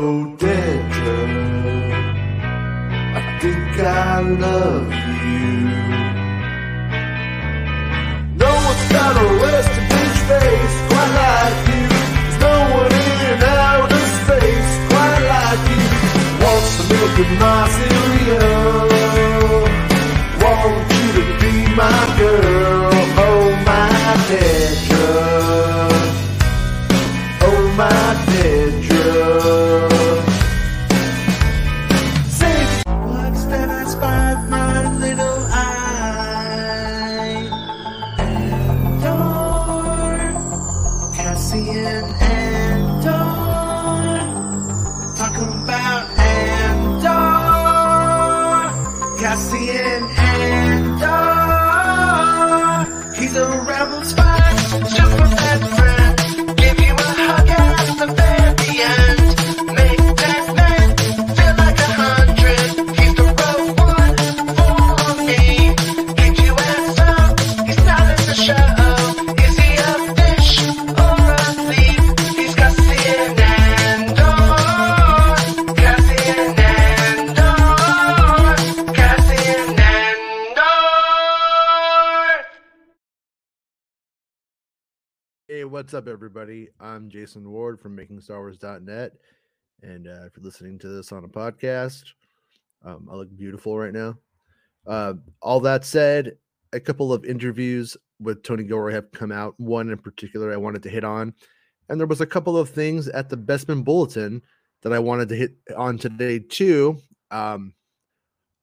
Oh, Dedra, I think I love you. No one's got a resting bitch face quite like you. There's no one in outer space quite like you. Wants the milk of what's up, everybody? I'm Jason Ward from MakingStarWars.net, and uh, if you're listening to this on a podcast, um, I look beautiful right now. Uh, all that said, a couple of interviews with Tony Gilroy have come out. One in particular I wanted to hit on, and there was a couple of things at the Bespin Bulletin that I wanted to hit on today too. Um,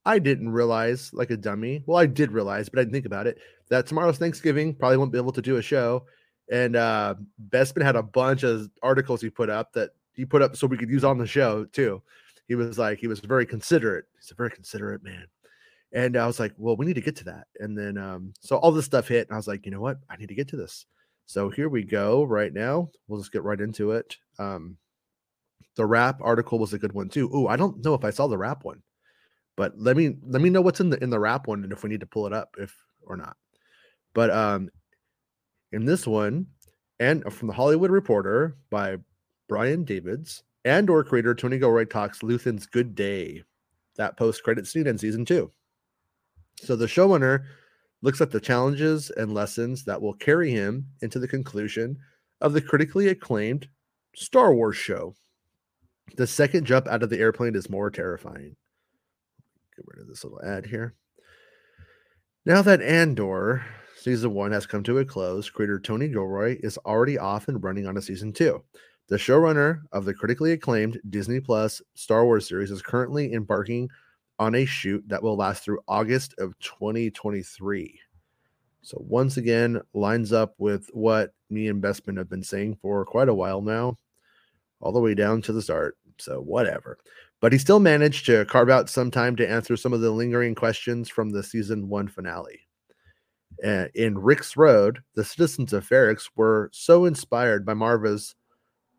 I didn't realize, like a dummy. Well, I did realize, but I didn't think about it. That tomorrow's Thanksgiving, probably won't be able to do a show and uh Bespin had a bunch of articles he put up that he put up so we could use on the show too. He was like he was very considerate. He's a very considerate man. And I was like, well, we need to get to that. And then um so all this stuff hit and I was like, you know what? I need to get to this. So here we go right now. We'll just get right into it. Um the Wrap article was a good one too. Oh, I don't know if I saw the Wrap one. But let me let me know what's in the in the Wrap one and if we need to pull it up if or not. But um in this one, and from the Hollywood Reporter by Brian Davids Andor creator Tony Gilroy talks Luthen's Good Day, that post credit scene in season two. So the showrunner looks at the challenges and lessons that will carry him into the conclusion of the critically acclaimed Star Wars show. The second jump out of the airplane is more terrifying. Get rid of this little ad here. Now that Andor season one has come to a close, creator Tony Gilroy is already off and running on a season two. The showrunner of the critically acclaimed Disney Plus Star Wars series is currently embarking on a shoot that will last through August of 2023. So, once again, lines up with what me and Bespin have been saying for quite a while now, all the way down to the start. So, whatever. But he still managed to carve out some time to answer some of the lingering questions from the season one finale. In Rix Road, the citizens of Ferrix were so inspired by Maarva's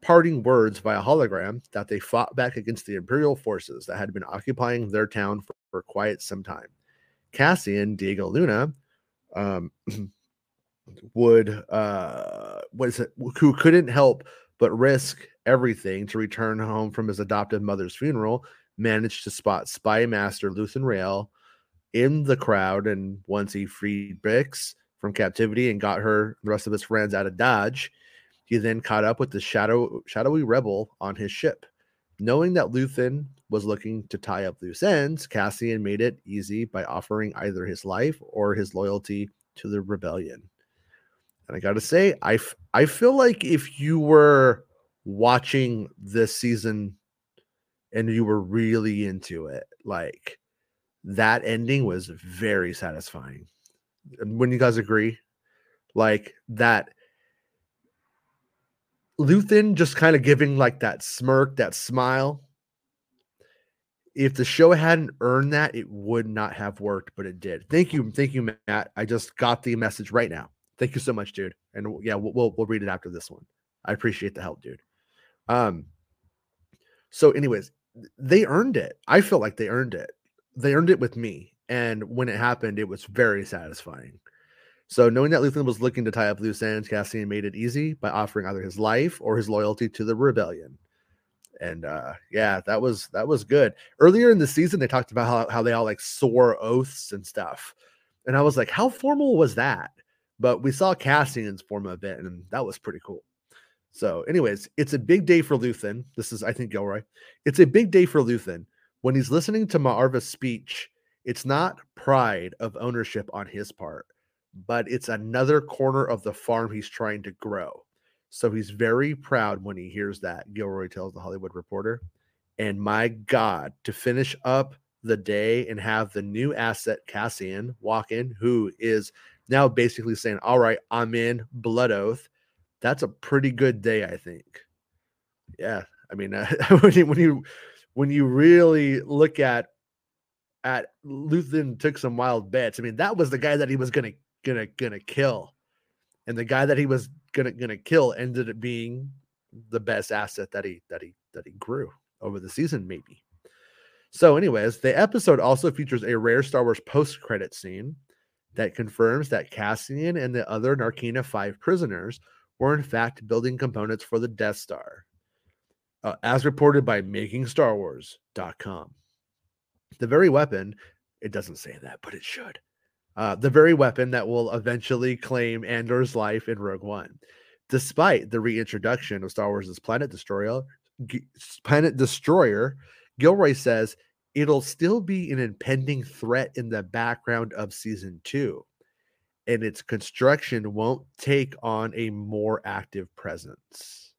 parting words via hologram that they fought back against the Imperial forces that had been occupying their town for, for quite some time. Cassian Diego Luna um, would uh, it? Who couldn't help but risk everything to return home from his adoptive mother's funeral, managed to spot spy master Luthen Rael in the crowd. And once he freed Bix from captivity and got her, and the rest of his friends out of Dodge, he then caught up with the shadow shadowy rebel on his ship. Knowing that Luthen was looking to tie up loose ends, Cassian made it easy by offering either his life or his loyalty to the rebellion. And I got to say, I, f- I feel like if you were watching this season and you were really into it, like that ending was very satisfying. When you guys agree, like that Luthen just kind of giving like that smirk, that smile. If the show hadn't earned that, it would not have worked, but it did. Thank you, thank you, Matt. I just got the message right now. Thank you so much, dude. And yeah, we'll we'll, we'll read it after this one. I appreciate the help, dude. Um. So, anyways, they earned it. I feel like they earned it. They earned it with me, and when it happened, it was very satisfying. So, knowing that Luthen was looking to tie up loose ends, Cassian made it easy by offering either his life or his loyalty to the rebellion. And uh yeah, that was that was good. Earlier in the season, they talked about how, how they all like swore oaths and stuff. And I was like, how formal was that? But we saw Cassian's form of it, and that was pretty cool. So, anyways, it's a big day for Luthen. This is, I think, Gilroy. It's a big day for Luthen. When he's listening to Maarva's speech, it's not pride of ownership on his part, but it's another corner of the farm he's trying to grow. So he's very proud when he hears that, Gilroy tells the Hollywood Reporter. And my God, to finish up the day and have the new asset, Cassian, walk in, who is now basically saying, All right, I'm in, blood oath that's a pretty good day, I think. Yeah, I mean, uh, when, you, when you when you really look at at Luthen took some wild bets. I mean, that was the guy that he was gonna gonna gonna kill, and the guy that he was gonna gonna kill ended up being the best asset that he that he that he grew over the season, maybe. So, anyways, the episode also features a rare Star Wars post credit scene that confirms that Cassian and the other Narkina 5 prisoners were in fact building components for the Death Star, uh, as reported by MakingStarWars.com. The very weapon, it doesn't say that, but it should. Uh, the very weapon that will eventually claim Andor's life in Rogue One. Despite the reintroduction of Star Wars' Planet Destroyer, G- Planet Destroyer, Gilroy says it'll still be an impending threat in the background of season two and its construction won't take on a more active presence.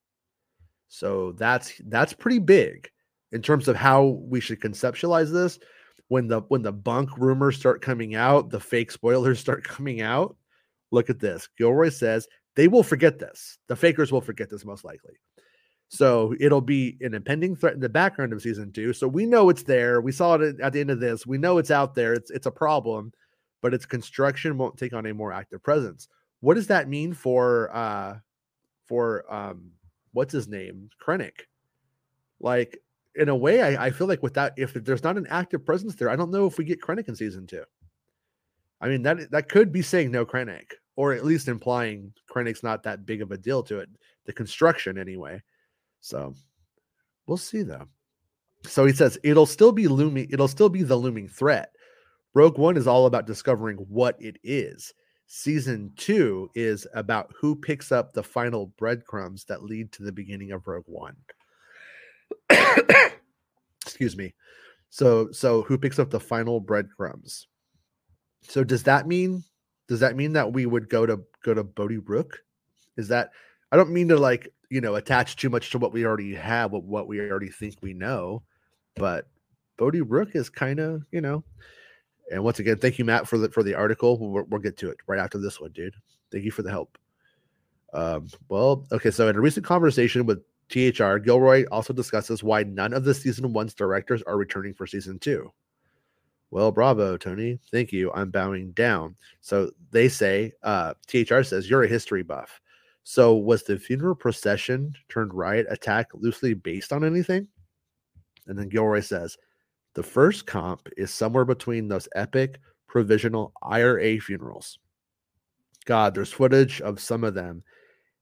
So that's that's pretty big in terms of how we should conceptualize this. When the when the bunk rumors start coming out, the fake spoilers start coming out. Look at this. Gilroy says they will forget this. The fakers will forget this most likely. So it'll be an impending threat in the background of season two. So we know it's there. We saw it at the end of this. We know it's out there. It's it's a problem but its construction won't take on a more active presence. What does that mean for uh for um what's his name? Krennic? Like in a way, I, I feel like without if there's not an active presence there, I don't know if we get Krennic in season two. I mean that that could be saying no Krennic, or at least implying Krennic's not that big of a deal to it. The construction anyway. So we'll see though. So he says it'll still be looming, it'll still be the looming threat Rogue One is all about discovering what it is. Season two is about who picks up the final breadcrumbs that lead to the beginning of Rogue One. Excuse me. So, so who picks up the final breadcrumbs? So, does that mean does that mean that we would go to go to Bodhi Rook? Is that I don't mean to like you know attach too much to what we already have, what what we already think we know, but Bodhi Rook is kind of you know and once again, thank you, Matt, for the for the article. We'll, we'll get to it right after this one, dude. Thank you for the help. Um, well, okay. So in a recent conversation with THR, Gilroy also discusses why none of the season one's directors are returning for season two. Well, bravo, Tony. Thank you. I'm bowing down. So they say, uh, THR says, you're a history buff. So was the funeral procession turned riot attack loosely based on anything? And then Gilroy says, the first comp is somewhere between those epic provisional IRA funerals. God, there's footage of some of them,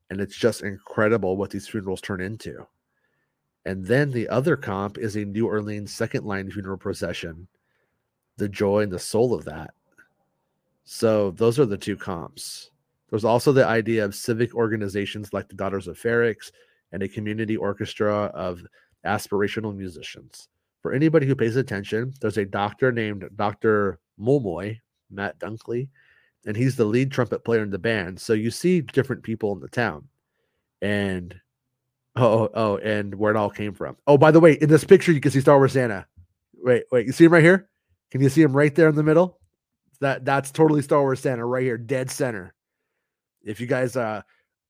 and it's just incredible what these funerals turn into. And then the other comp is a New Orleans second line funeral procession. The joy and the soul of that. So those are the two comps. There's also the idea of civic organizations like the Daughters of Ferrix and a community orchestra of aspirational musicians for anybody who pays attention, there's a doctor named Dr. Mulmoy, Matt Dunkley, and he's the lead trumpet player in the band. So you see different people in the town. And oh, oh, oh, and where it all came from. Oh, by the way, in this picture, you can see Star Wars Santa. Wait, wait, you see him right here? Can you see him right there in the middle? That that's totally Star Wars Santa right here, dead center. If you guys uh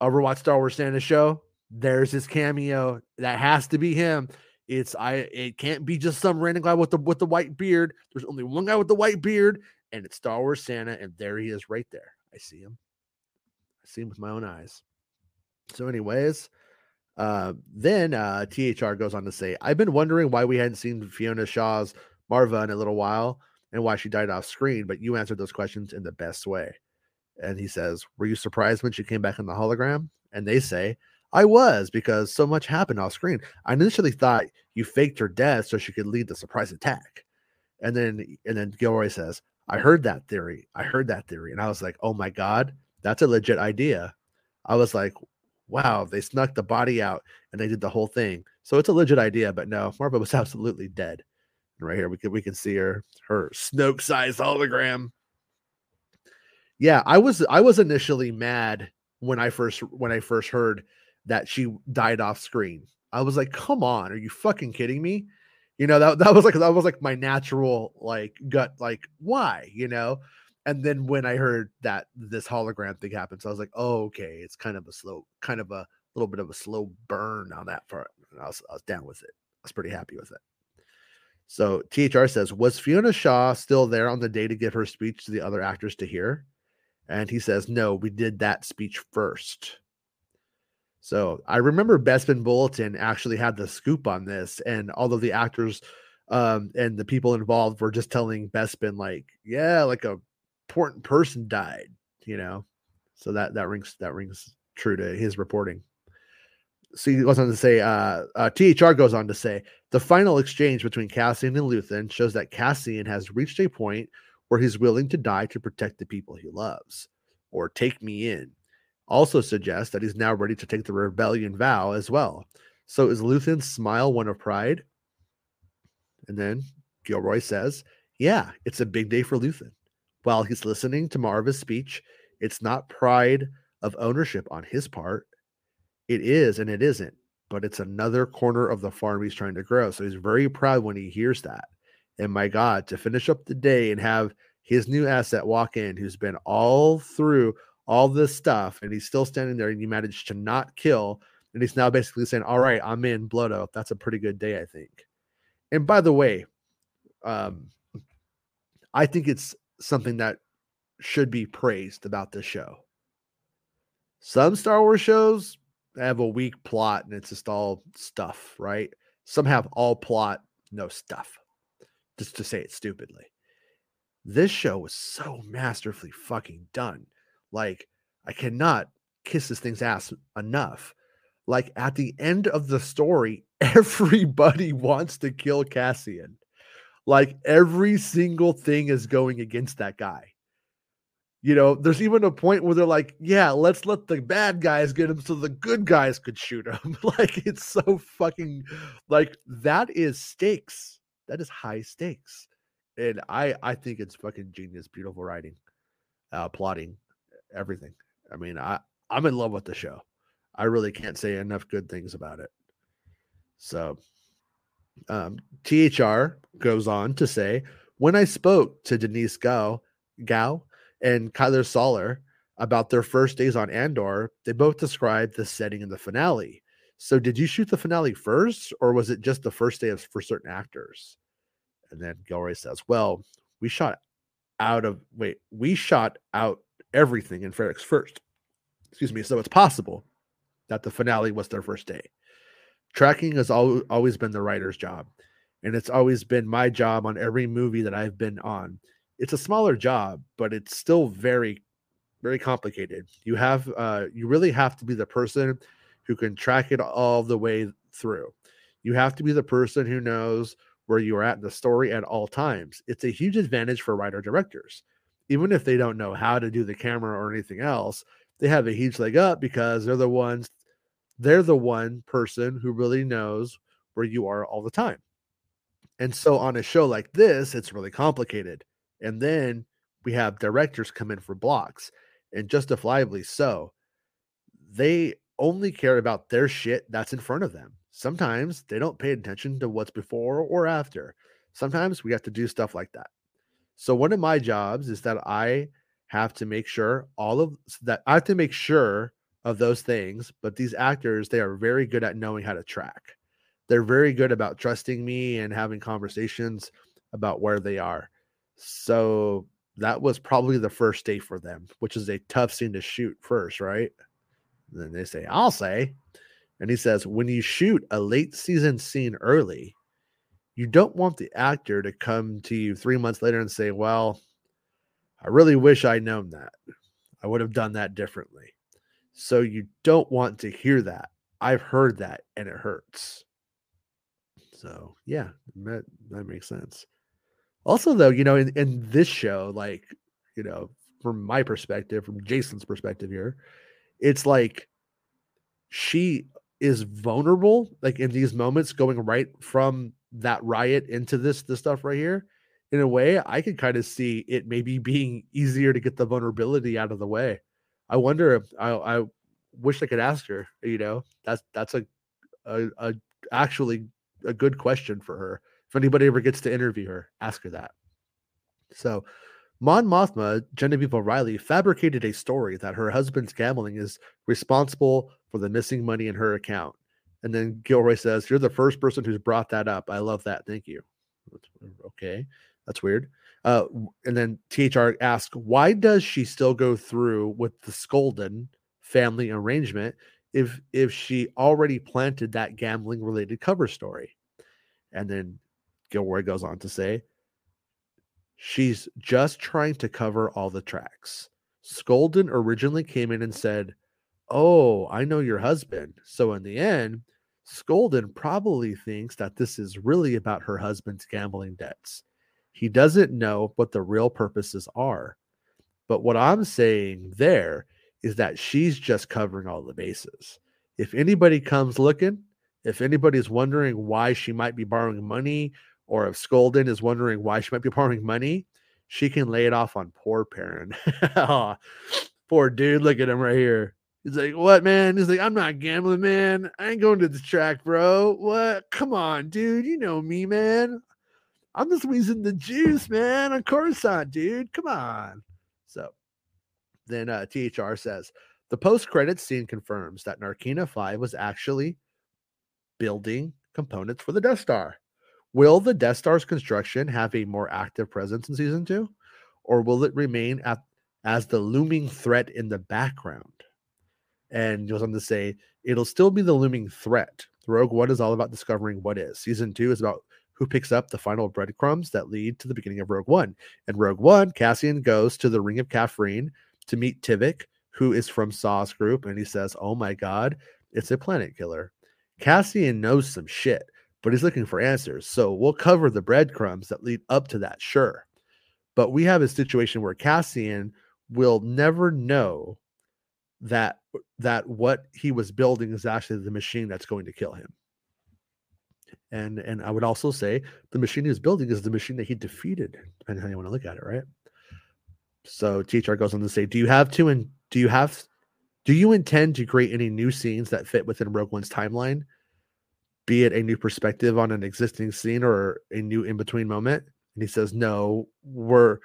ever watch Star Wars Santa show, there's his cameo. That has to be him. It's I it can't be just some random guy with the with the white beard. There's only one guy with the white beard, and it's Star Wars Santa, and there he is right there. I see him. I see him with my own eyes. So, anyways, uh, then uh, THR goes on to say, I've been wondering why we hadn't seen Fiona Shaw's Maarva in a little while and why she died off screen, but you answered those questions in the best way. And he says, Were you surprised when she came back in the hologram? And they say, I was because so much happened off screen. I initially thought you faked her death so she could lead the surprise attack. And then and then Gilroy says, I heard that theory. I heard that theory. And I was like, oh my God, that's a legit idea. I was like, wow, they snuck the body out and they did the whole thing. So it's a legit idea, but no, Maarva was absolutely dead. And right here we can we can see her her Snoke sized hologram. Yeah, I was I was initially mad when I first when I first heard that she died off screen. I was like, come on, are you fucking kidding me? You know, that that was like that was like my natural like gut, like, why, you know? And then when I heard that this hologram thing happens, I was like, oh, okay, it's kind of a slow, kind of a little bit of a slow burn on that part. And I was I was down with it. I was pretty happy with it. So THR says, was Fiona Shaw still there on the day to give her speech to the other actors to hear? And he says, no, we did that speech first. So I remember Bespin Bulletin actually had the scoop on this, and although the actors um, and the people involved were just telling Bespin, like, yeah, like a important person died, you know. So that that rings that rings true to his reporting. So he goes on to say, uh, uh, THR goes on to say, the final exchange between Cassian and Luthen shows that Cassian has reached a point where he's willing to die to protect the people he loves, or take me in. Also suggests that he's now ready to take the rebellion vow as well. So is Luthen's smile one of pride? And then Gilroy says, Yeah, it's a big day for Luthen. While he's listening to Maarva's speech, it's not pride of ownership on his part. It is and it isn't, but it's another corner of the farm he's trying to grow. So he's very proud when he hears that. And my God, to finish up the day and have his new asset walk in, who's been all through all this stuff, and he's still standing there, and you managed to not kill, and he's now basically saying, "All right, I'm in blood oath." That's a pretty good day, I think. And by the way, um, I think it's something that should be praised about this show. Some Star Wars shows have a weak plot and it's just all stuff, right? Some have all plot, no stuff, just to say it stupidly. This show was so masterfully fucking done. Like, I cannot kiss this thing's ass enough. Like, at the end of the story, everybody wants to kill Cassian. Like, every single thing is going against that guy. You know, there's even a point where they're like, yeah, let's let the bad guys get him so the good guys could shoot him. like, it's so fucking, like, that is stakes. That is high stakes. And I, I think it's fucking genius, beautiful writing, uh, plotting, everything. I mean, I, I'm in love with the show. I really can't say enough good things about it. So, um, THR goes on to say, when I spoke to Denise Gao, Gao and Kyler Soller about their first days on Andor, they both described the setting in the finale. So, did you shoot the finale first, or was it just the first day of, for certain actors? And then Gilroy says, "Well, we shot out of wait, we shot out everything in Ferrix first. Excuse me. So it's possible that the finale was their first day. Tracking has al- always been the writer's job, and it's always been my job on every movie that I've been on. It's a smaller job, but it's still very, very complicated. You have, uh, you really have to be the person who can track it all the way through. You have to be the person who knows where you are at in the story at all times. It's a huge advantage for writer directors even if they don't know how to do the camera or anything else, they have a huge leg up because they're the ones, they're the one person who really knows where you are all the time. And so on a show like this, it's really complicated. And then we have directors come in for blocks, and justifiably so. They only care about their shit that's in front of them. Sometimes they don't pay attention to what's before or after. Sometimes we have to do stuff like that. So one of my jobs is that I have to make sure all of that I have to make sure of those things, but these actors they are very good at knowing how to track. They're very good about trusting me and having conversations about where they are. So that was probably the first day for them, which is a tough scene to shoot first, right? And then they say, I'll say. And he says, when you shoot a late season scene early, you don't want the actor to come to you three months later and say, Well, I really wish I'd known that. I would have done that differently. So you don't want to hear that. I've heard that and it hurts. So yeah, that that makes sense. Also, though, you know, in, in this show, like, you know, from my perspective, from Jason's perspective here, it's like she is vulnerable, like in these moments, going right from that riot into this this stuff right here. In a way, I could kind of see it maybe being easier to get the vulnerability out of the way. I wonder if I, I wish I could ask her. You know, that's that's a, a, a actually a good question for her. If anybody ever gets to interview her, ask her that. So, Mon Mothma, Genevieve O'Reilly, fabricated a story that her husband's gambling is responsible for the missing money in her account. And then Gilroy says, You're the first person who's brought that up. I love that. Thank you. Okay. That's weird. Uh, and then THR asks, Why does she still go through with the Sculdun family arrangement if if she already planted that gambling related cover story? And then Gilroy goes on to say, She's just trying to cover all the tracks. Sculdun originally came in and said, Oh, I know your husband. So in the end, Sculdun probably thinks that this is really about her husband's gambling debts. He doesn't know what the real purposes are. But what I'm saying there is that she's just covering all the bases. If anybody comes looking, if anybody's wondering why she might be borrowing money, or if Sculdun is wondering why she might be borrowing money, she can lay it off on poor Perrin. poor dude, look at him right here. He's like, what, man? He's like, I'm not gambling, man. I ain't going to the track, bro. What? Come on, dude. You know me, man. I'm just squeezing the juice, man. On Coruscant, dude. Come on. So then uh, THR says the post credits scene confirms that Narkina 5 was actually building components for the Death Star. Will the Death Star's construction have a more active presence in season two, or will it remain at, as the looming threat in the background? And goes on to say, it'll still be the looming threat. Rogue One is all about discovering what is. Season two is about who picks up the final breadcrumbs that lead to the beginning of Rogue One. In Rogue One, Cassian goes to the Ring of Kafrene to meet Tivik, who is from Saw's group, and he says, Oh my god, it's a planet killer. Cassian knows some shit, but he's looking for answers. So we'll cover the breadcrumbs that lead up to that, sure. But we have a situation where Cassian will never know that uh, that what he was building is actually the machine that's going to kill him. And and I would also say the machine he was building is the machine that he defeated, depending how you want to look at it, right? So THR goes on to say, Do you have to and do you have do you intend to create any new scenes that fit within Rogue One's timeline? Be it a new perspective on an existing scene or a new in-between moment? And he says, No, we're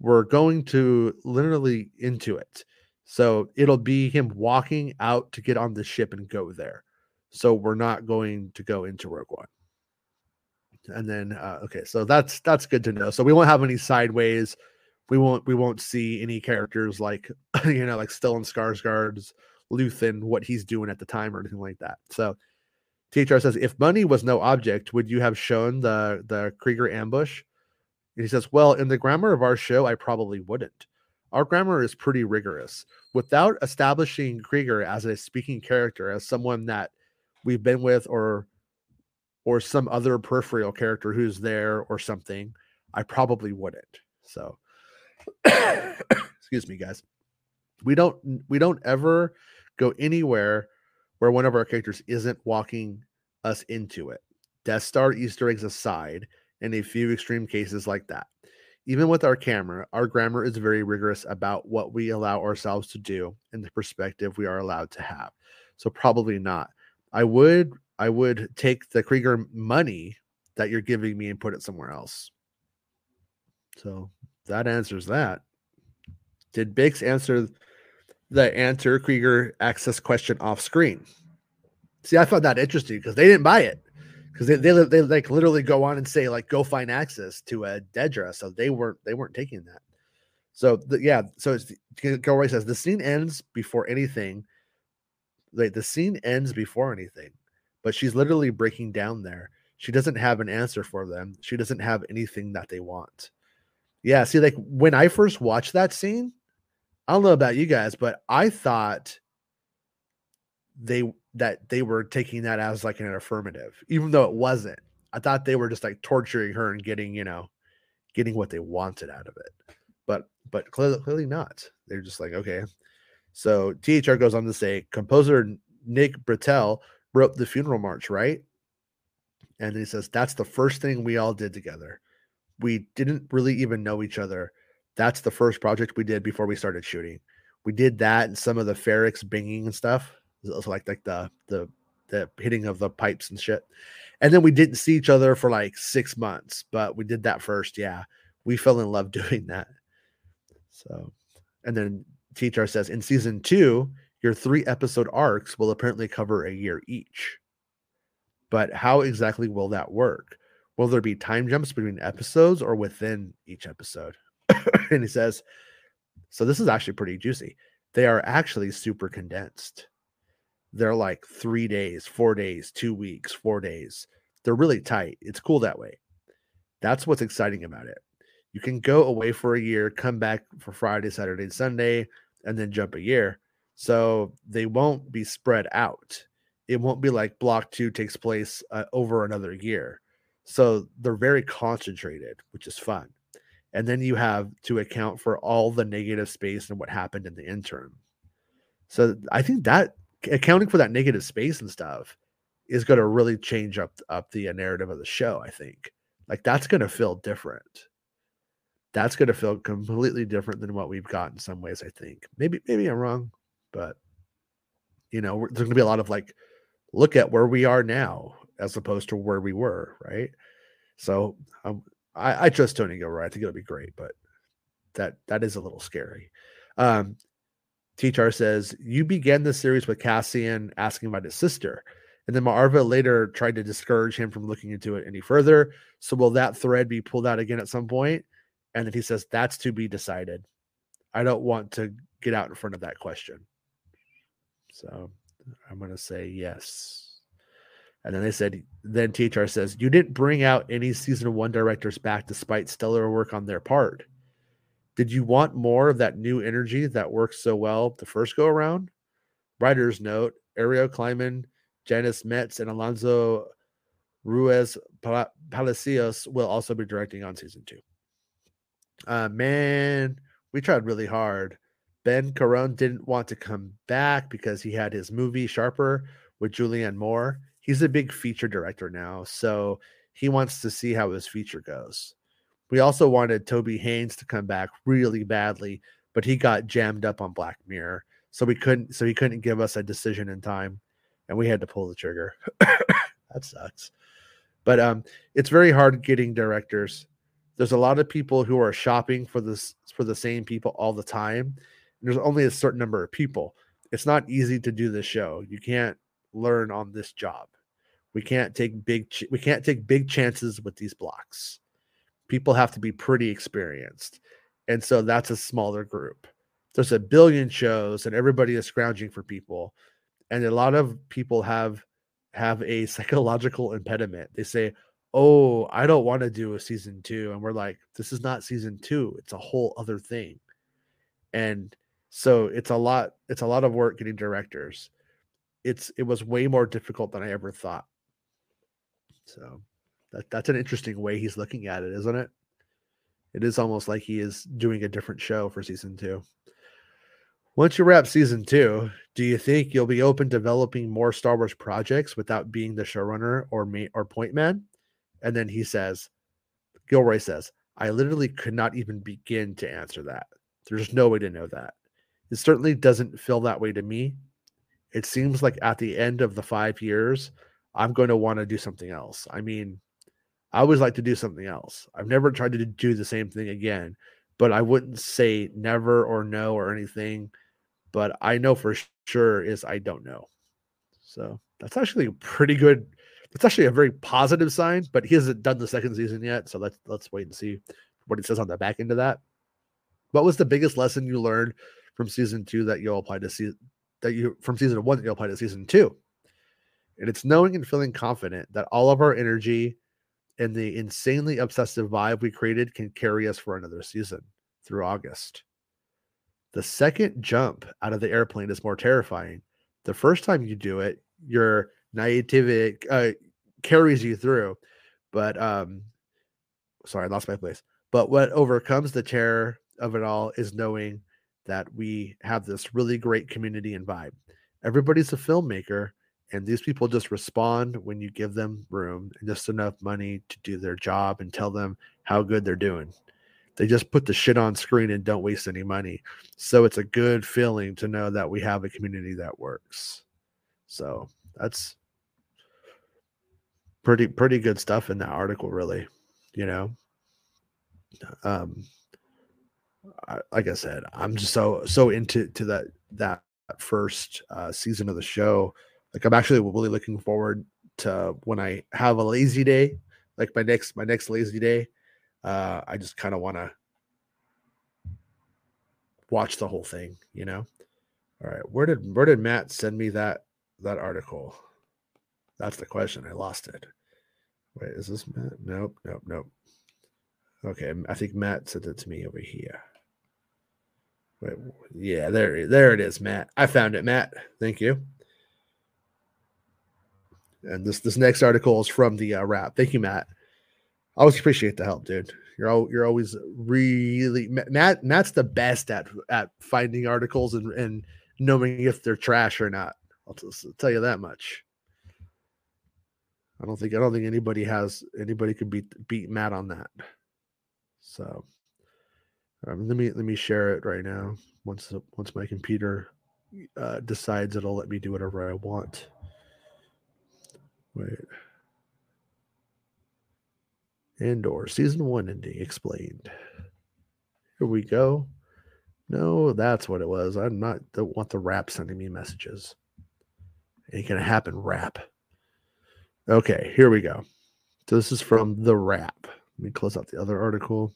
we're going to literally into it. So it'll be him walking out to get on the ship and go there. So we're not going to go into Rogue One. And then uh, okay, so that's that's good to know. So we won't have any sideways we won't we won't see any characters like you know like Stellan Skarsgård's Luthen what he's doing at the time or anything like that. So THR says if money was no object, would you have shown the the Kreegyr ambush? And he says, well, in the grammar of our show, I probably wouldn't. Our grammar is pretty rigorous. Without establishing Kreegyr as a speaking character, as someone that we've been with, or or some other peripheral character who's there or something, I probably wouldn't. So excuse me guys we don't we don't ever go anywhere where one of our characters isn't walking us into it death star easter eggs aside in a few extreme cases like that even with our camera our grammar is very rigorous about what we allow ourselves to do and the perspective we are allowed to have so probably not i would i would take the Kreegyr money that you're giving me and put it somewhere else so that answers that. Did Bix answer the answer Kreegyr access question off screen? See, I found that interesting because they didn't buy it because they, they they like literally go on and say like go find access to a Dedra, so they weren't they weren't taking that. So the, yeah, so it's Gilroy says the scene ends before anything. Like the scene ends before anything, but she's literally breaking down there. She doesn't have an answer for them. She doesn't have anything that they want. Yeah, see, like when I first watched that scene, I don't know about you guys, but I thought they that they were taking that as like an affirmative, even though it wasn't. I thought they were just like torturing her and getting, you know, getting what they wanted out of it. But but clearly, clearly not. They're just like, okay. So THR goes on to say, composer Nick Britell wrote the funeral march, right? And he says, that's the first thing we all did together. We didn't really even know each other. That's the first project we did before we started shooting. We did that and some of the Ferrix binging and stuff. So like like the the the hitting of the pipes and shit. And then we didn't see each other for like six months, but we did that first. Yeah. We fell in love doing that. So and then THR says in season two, your three episode arcs will apparently cover a year each. But how exactly will that work? Will there be time jumps between episodes or within each episode? and he says, so this is actually pretty juicy. They are actually super condensed. They're like three days, four days, two weeks, four days. They're really tight. It's cool that way. That's what's exciting about it. You can go away for a year, come back for Friday, Saturday, Sunday, and then jump a year. So they won't be spread out. It won't be like block two takes place uh, over another year. So they're very concentrated, which is fun. And then you have to account for all the negative space and what happened in the interim. So I think that accounting for that negative space and stuff is going to really change up up the narrative of the show. I think like that's going to feel different. That's going to feel completely different than what we've got in some ways. I think maybe maybe I'm wrong, but you know there's going to be a lot of like look at where we are now as opposed to where we were, right? So um, I, I trust Tony Gilroy. I think it'll be great, but that that is a little scary. Um, T-Char says you began the series with Cassian asking about his sister, and then Maarva later tried to discourage him from looking into it any further. So will that thread be pulled out again at some point? And then he says that's to be decided. I don't want to get out in front of that question. So I'm going to say yes. And then they said, then THR says, you didn't bring out any season one directors back despite stellar work on their part. Did you want more of that new energy that worked so well the first go around? Writer's note Ariel Kleiman, Janus Metz, and Alonso Ruiz Palacios will also be directing on season two. Uh, man, we tried really hard. Ben Caron didn't want to come back because he had his movie Sharper with Julianne Moore he's a big feature director now, so he wants to see how his feature goes. We also wanted Toby Haynes to come back really badly, but he got jammed up on Black Mirror, so we couldn't. So he couldn't give us a decision in time, and we had to pull the trigger. that sucks. But um, it's very hard getting directors. There's a lot of people who are shopping for this for the same people all the time. There's only a certain number of people. It's not easy to do this show. You can't learn on this job. We can't take big ch- we can't take big chances with these blocks. People have to be pretty experienced. And so that's a smaller group. There's a billion shows and everybody is scrounging for people. And a lot of people have have a psychological impediment. They say, "Oh, I don't want to do a season 2." And we're like, "This is not season 2. It's a whole other thing." And so it's a lot it's a lot of work getting directors it's it was way more difficult than I ever thought. So that that's an interesting way he's looking at it, isn't it? It is almost like he is doing a different show for season two. Once you wrap season two, do you think you'll be open developing more Star Wars projects without being the showrunner or ma- or point man? And then he says, Gilroy says, I literally could not even begin to answer that. There's no way to know that. It certainly doesn't feel that way to me it seems like at the end of the five years, I'm going to want to do something else. I mean, I always like to do something else. I've never tried to do the same thing again, but I wouldn't say never or no or anything. But I know for sure is I don't know. So that's actually a pretty good. That's actually a very positive sign. But he hasn't done the second season yet, so let's let's wait and see what it says on the back end of that. What was the biggest lesson you learned from season two that you'll apply to see that you from season one that you'll apply to season two. And it's knowing and feeling confident that all of our energy and the insanely obsessive vibe we created can carry us for another season through August. The second jump out of the airplane is more terrifying. The first time you do it, your naivety uh, carries you through. But um, sorry, I lost my place. But what overcomes the terror of it all is knowing that we have this really great community and vibe. Everybody's a filmmaker, and these people just respond when you give them room and just enough money to do their job and tell them how good they're doing. They just put the shit on screen and don't waste any money. So it's a good feeling to know that we have a community that works. So that's pretty pretty good stuff in that article really, you know. Um I, like I said, I'm just so so into to that that first uh, season of the show. Like I'm actually really looking forward to when I have a lazy day, like my next my next lazy day. Uh, I just kind of want to watch the whole thing, you know. All right, where did where did Matt send me that that article? That's the question. I lost it. Wait, is this Matt? Nope, nope, nope. Okay, I think Matt sent it to me over here. Wait, yeah, there, there it is, Matt. I found it, Matt. Thank you. And this this next article is from the uh, Wrap. Thank you, Matt. I always appreciate the help, dude. You're al- you're always really Matt. Matt's the best at at finding articles and and knowing if they're trash or not. I'll just tell you that much. I don't think I don't think anybody has anybody could beat beat Matt on that. So um, let me let me share it right now. Once once my computer uh, decides it'll let me do whatever I want. Wait. Andor season one ending explained. Here we go. No, that's what it was. I'm not don't want the Wrap sending me messages. Ain't gonna happen, Wrap. Okay, here we go. So this is from the Wrap. Let me close out the other article.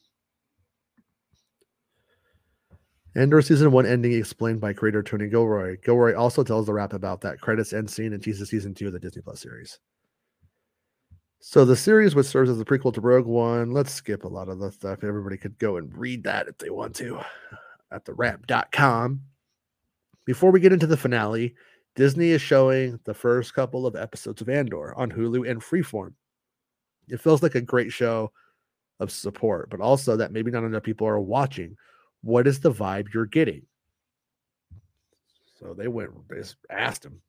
Andor season one ending explained by creator Tony Gilroy. Gilroy also tells the Wrap about that credits end scene and teases season two of the Disney Plus series. So the series, which serves as a prequel to Rogue One, let's skip a lot of the stuff. Everybody could go and read that if they want to at the wrap.com. Before we get into the finale, Disney is showing the first couple of episodes of Andor on Hulu and Freeform. It feels like a great show of support, but also that maybe not enough people are watching. What is the vibe you're getting? So they went, they asked him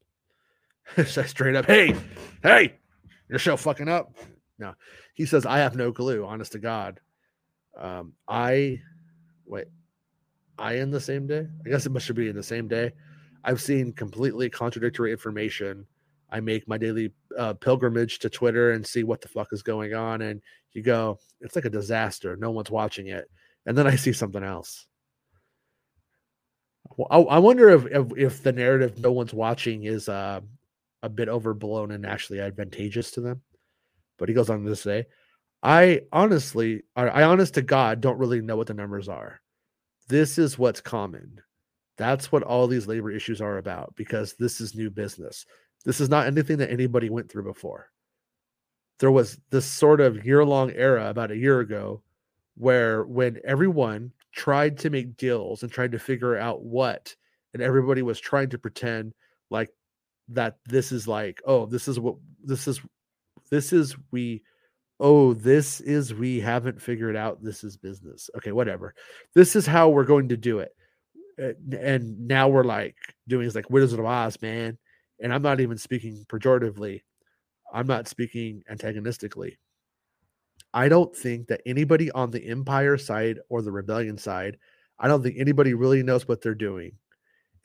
straight up, hey, hey, your show fucking up. No, he says, I have no clue, honest to God. Um, I wait, I in the same day? I guess it must be in the same day. I've seen completely contradictory information. I make my daily uh, pilgrimage to Twitter and see what the fuck is going on. And you go, it's like a disaster. No one's watching it. And then I see something else. Well, I, I wonder if, if, if the narrative no one's watching is uh, a bit overblown and actually advantageous to them. But he goes on to say, I honestly, I honest to God, don't really know what the numbers are. This is what's common. That's what all these labor issues are about because this is new business. This is not anything that anybody went through before. There was this sort of year long era about a year ago where when everyone tried to make deals and tried to figure out what, and everybody was trying to pretend like that this is like, oh, this is what this is, this is we, oh, this is we haven't figured out this is business. Okay, whatever. This is how we're going to do it. Eh, and now we're like doing is like Wizard of Oz, man. And I'm not even speaking pejoratively. I'm not speaking antagonistically. I don't think that anybody on the Empire side or the Rebellion side, I don't think anybody really knows what they're doing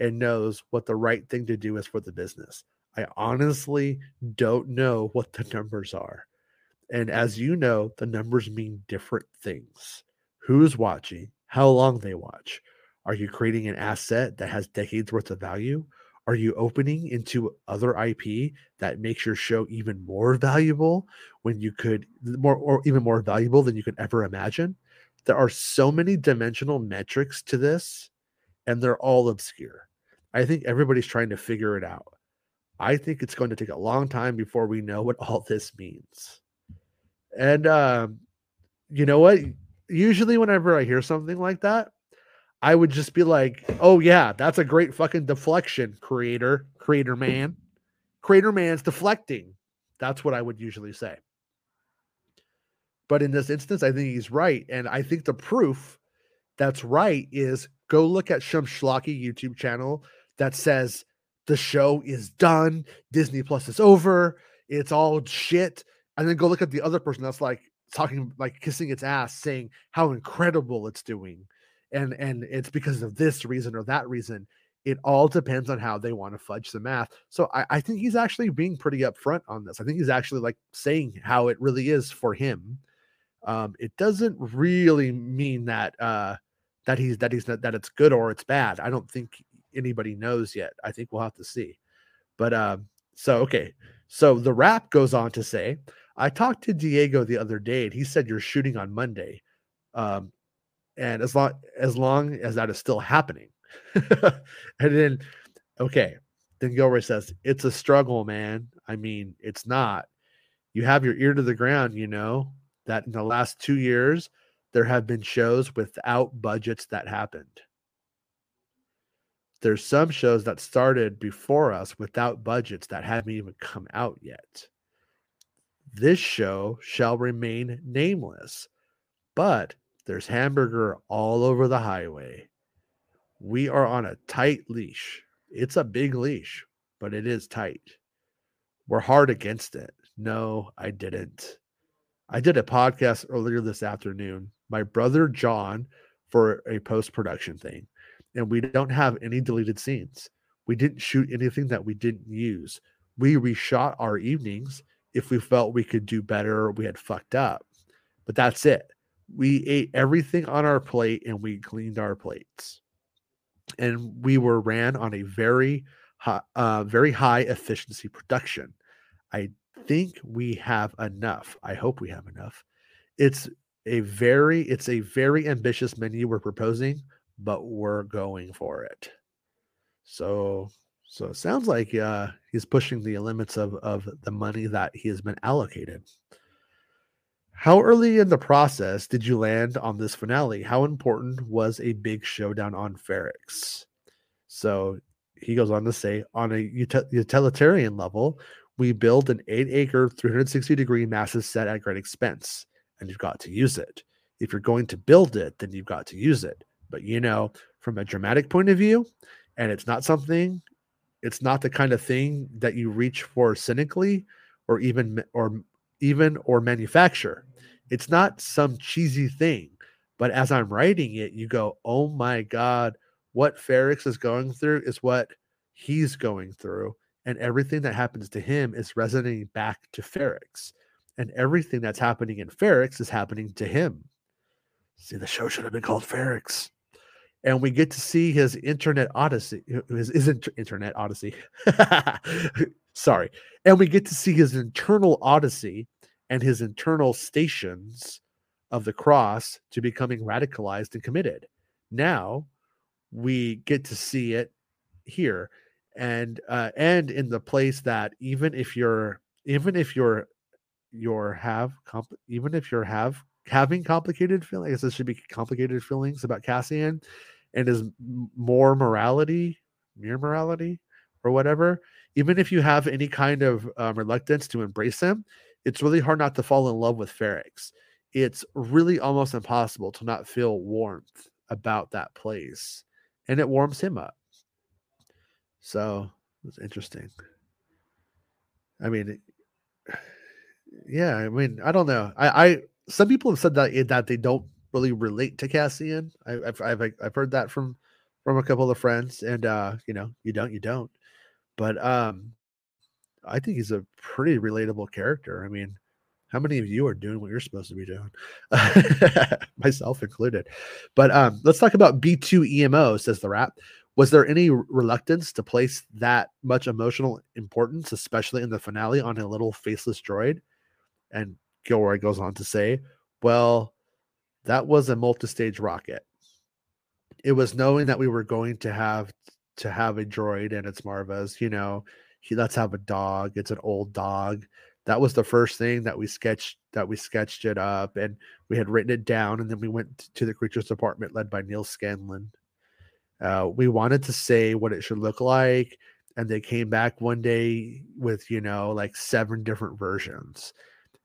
and knows what the right thing to do is for the business. I honestly don't know what the numbers are. And as you know, the numbers mean different things. Who's watching? How long they watch? Are you creating an asset that has decades worth of value? Are you opening into other IP that makes your show even more valuable when you could more or even more valuable than you could ever imagine? There are so many dimensional metrics to this, and they're all obscure. I think everybody's trying to figure it out. I think it's going to take a long time before we know what all this means. And um, you know what? Usually, whenever I hear something like that, I would just be like, "Oh yeah, that's a great fucking deflection, creator, creator man, Crater Man's deflecting. That's what I would usually say. But in this instance, I think he's right. And I think the proof that's right is go look at Shum Schlocky YouTube channel that says the show is done, Disney Plus is over, it's all shit. And then go look at the other person that's like talking, like kissing its ass, saying how incredible it's doing. And and it's because of this reason or that reason. It all depends on how they want to fudge the math. So I, I think he's actually being pretty upfront on this. I think he's actually like saying how it really is for him. Um, it doesn't really mean that uh that he's that he's that it's good or it's bad. I don't think anybody knows yet. I think we'll have to see. But um, so okay. So the Wrap goes on to say, I talked to Diego the other day, and he said you're shooting on Monday. Um, and as long as long as that is still happening. and then okay, then Gilroy says, It's a struggle, man. I mean, it's not. You have your ear to the ground, you know, that in the last two years, there have been shows without budgets that happened. There's some shows that started before us without budgets that haven't even come out yet. This show shall remain nameless, but there's hamburger all over the highway. We are on a tight leash. It's a big leash, but it is tight. We're hard against it. No, I didn't. I did a podcast earlier this afternoon. My brother John for a post production thing, and we don't have any deleted scenes. We didn't shoot anything that we didn't use. We reshot our evenings if we felt we could do better or we had fucked up. But that's it. We ate everything on our plate and we cleaned our plates. And we were ran on a very high, uh, very high efficiency production. I think we have enough. I hope we have enough. It's a very it's a very ambitious menu we're proposing, but we're going for it. So so it sounds like uh, he's pushing the limits of of the money that he has been allocated. How early in the process did you land on this finale? How important was a big showdown on Ferrix? So he goes on to say, on a uti- utilitarian level, we build an eight acre, 360 degree massive set at great expense, and you've got to use it. If you're going to build it, then you've got to use it. But you know, from a dramatic point of view, and it's not something, it's not the kind of thing that you reach for cynically or even or even or manufacture. It's not some cheesy thing. But as I'm writing it, you go, oh my God, what Ferrix is going through is what he's going through and everything that happens to him is resonating back to Ferrix. And everything that's happening in Ferrix is happening to him. See, the show should have been called Ferrix. And we get to see his internet odyssey, his, his inter- internet odyssey. Sorry. And we get to see his internal odyssey and his internal stations of the cross to becoming radicalized and committed. Now we get to see it here and uh, and in the place that even if you're even if you're you're have comp- even if you're have having complicated feelings, I guess this should be complicated feelings about Cassian and his more morality, mere morality, or whatever. Even if you have any kind of um, reluctance to embrace him, it's really hard not to fall in love with Ferrix. It's really almost impossible to not feel warmth about that place, and it warms him up. So it's interesting. I mean, yeah, I mean, I don't know. I, I some people have said that eh, that they don't really relate to Cassian. I, have I've I've heard that from from a couple of friends, and uh, you know, you don't, you don't. But um, I think he's a pretty relatable character. I mean, how many of you are doing what you're supposed to be doing? Myself included. But um, let's talk about B2 EMO, says the Wrap. Was there any reluctance to place that much emotional importance, especially in the finale, on a little faceless droid? And Gilroy goes on to say, Well, that was a multi-stage rocket. It was knowing that we were going to have to have a droid and it's Maarva's, you know, he, let's have a dog. It's an old dog. That was the first thing that we sketched that we sketched it up and we had written it down and then we went to the creatures department led by Neal Scanlan uh, we wanted to say what it should look like and they came back one day with you know like seven different versions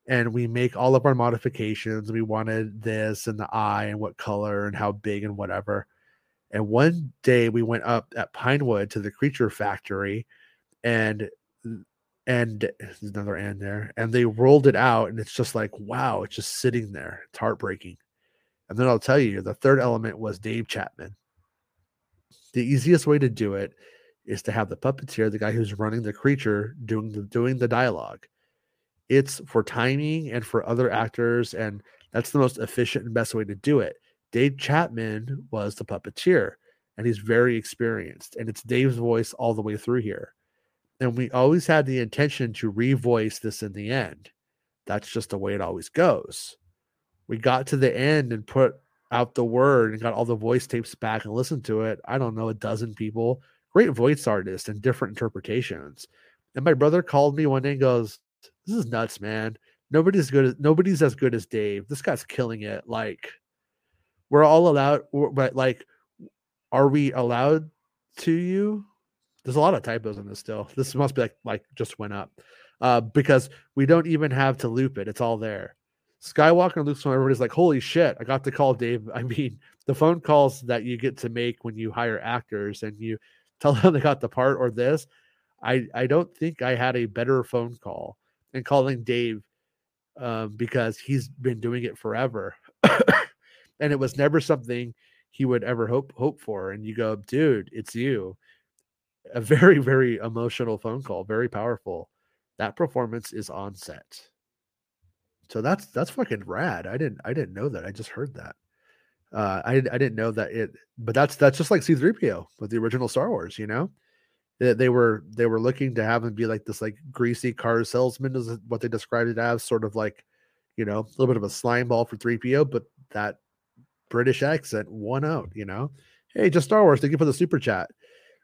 and we make all of our modifications. We wanted this and the eye and what color and how big and whatever and one day we went up at pinewood to the creature factory and and another and there and they rolled it out and it's just like wow it's just sitting there. It's heartbreaking. And then i'll tell you the third element was dave chapman the easiest way to do it is to have the puppeteer, the guy who's running the creature, doing the doing the dialogue. It's for timing and for other actors, and that's the most efficient and best way to do it. Dave Chapman was the puppeteer, and he's very experienced, and it's Dave's voice all the way through here. And we always had the intention to revoice this in the end. That's just the way it always goes. We got to the end and put out the word and got all the voice tapes back and listened to it. I don't know, a dozen people great voice artists and different interpretations. And my brother called me one day and goes, This is nuts, man. Nobody's good as nobody's as good as Dave. This guy's killing it. Like, we're all allowed, but like, are we allowed to you? There's a lot of typos in this still. This must be like like just went up. Uh, because we don't even have to loop it. It's all there. Skywalker and Luke Skywalker, everybody's like, holy shit, I got to call Dave. I mean, the phone calls that you get to make when you hire actors and you tell them they got the part or this. I I don't think I had a better phone call than calling Dave um, because he's been doing it forever, and it was never something he would ever hope hope for. And you go, dude, it's you. A very very emotional phone call, very powerful. That performance is on set. So that's that's fucking rad. I didn't I didn't know that. I just heard that. Uh, I I didn't know that it, but that's that's just like C-3PO with the original Star Wars. You know, they, they were they were looking to have him be like this like greasy car salesman is what they described it as, sort of like, you know, a little bit of a slime ball for 3PO, but that British accent won out. You know, hey, just Star Wars. Thank you for the super chat.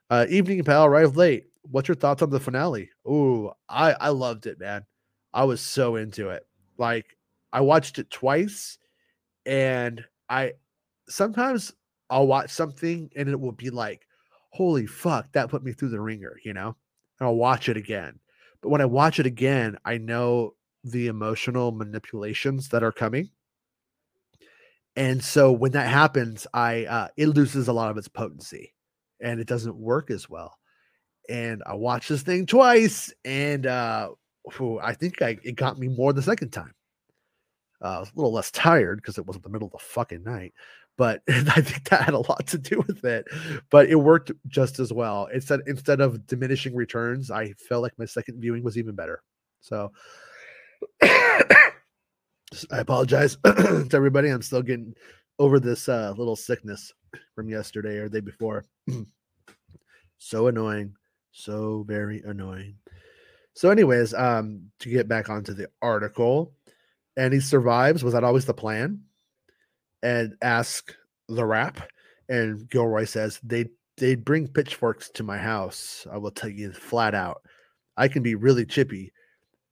Uh, evening pal, arrived late. What's your thoughts on the finale? Oh, I I loved it, man. I was so into it. Like I watched it twice, and I sometimes I'll watch something and it will be like, holy fuck, that put me through the ringer, you know? And I'll watch it again. But when I watch it again, I know the emotional manipulations that are coming. And so when that happens, I uh it loses a lot of its potency and it doesn't work as well. And I watched this thing twice and uh I think I it got me more the second time. Uh, I was a little less tired because it wasn't the middle of the fucking night, but I think that had a lot to do with it. But it worked just as well. Instead instead of diminishing returns, I felt like my second viewing was even better. So I apologize to everybody. I'm still getting over this uh, little sickness from yesterday or the day before. so annoying, so very annoying. So, anyways, um, to get back onto the article, and he survives. Was that always the plan? and ask the Wrap. And Gilroy says they they'd bring pitchforks to my house. I will tell you flat out. I can be really chippy,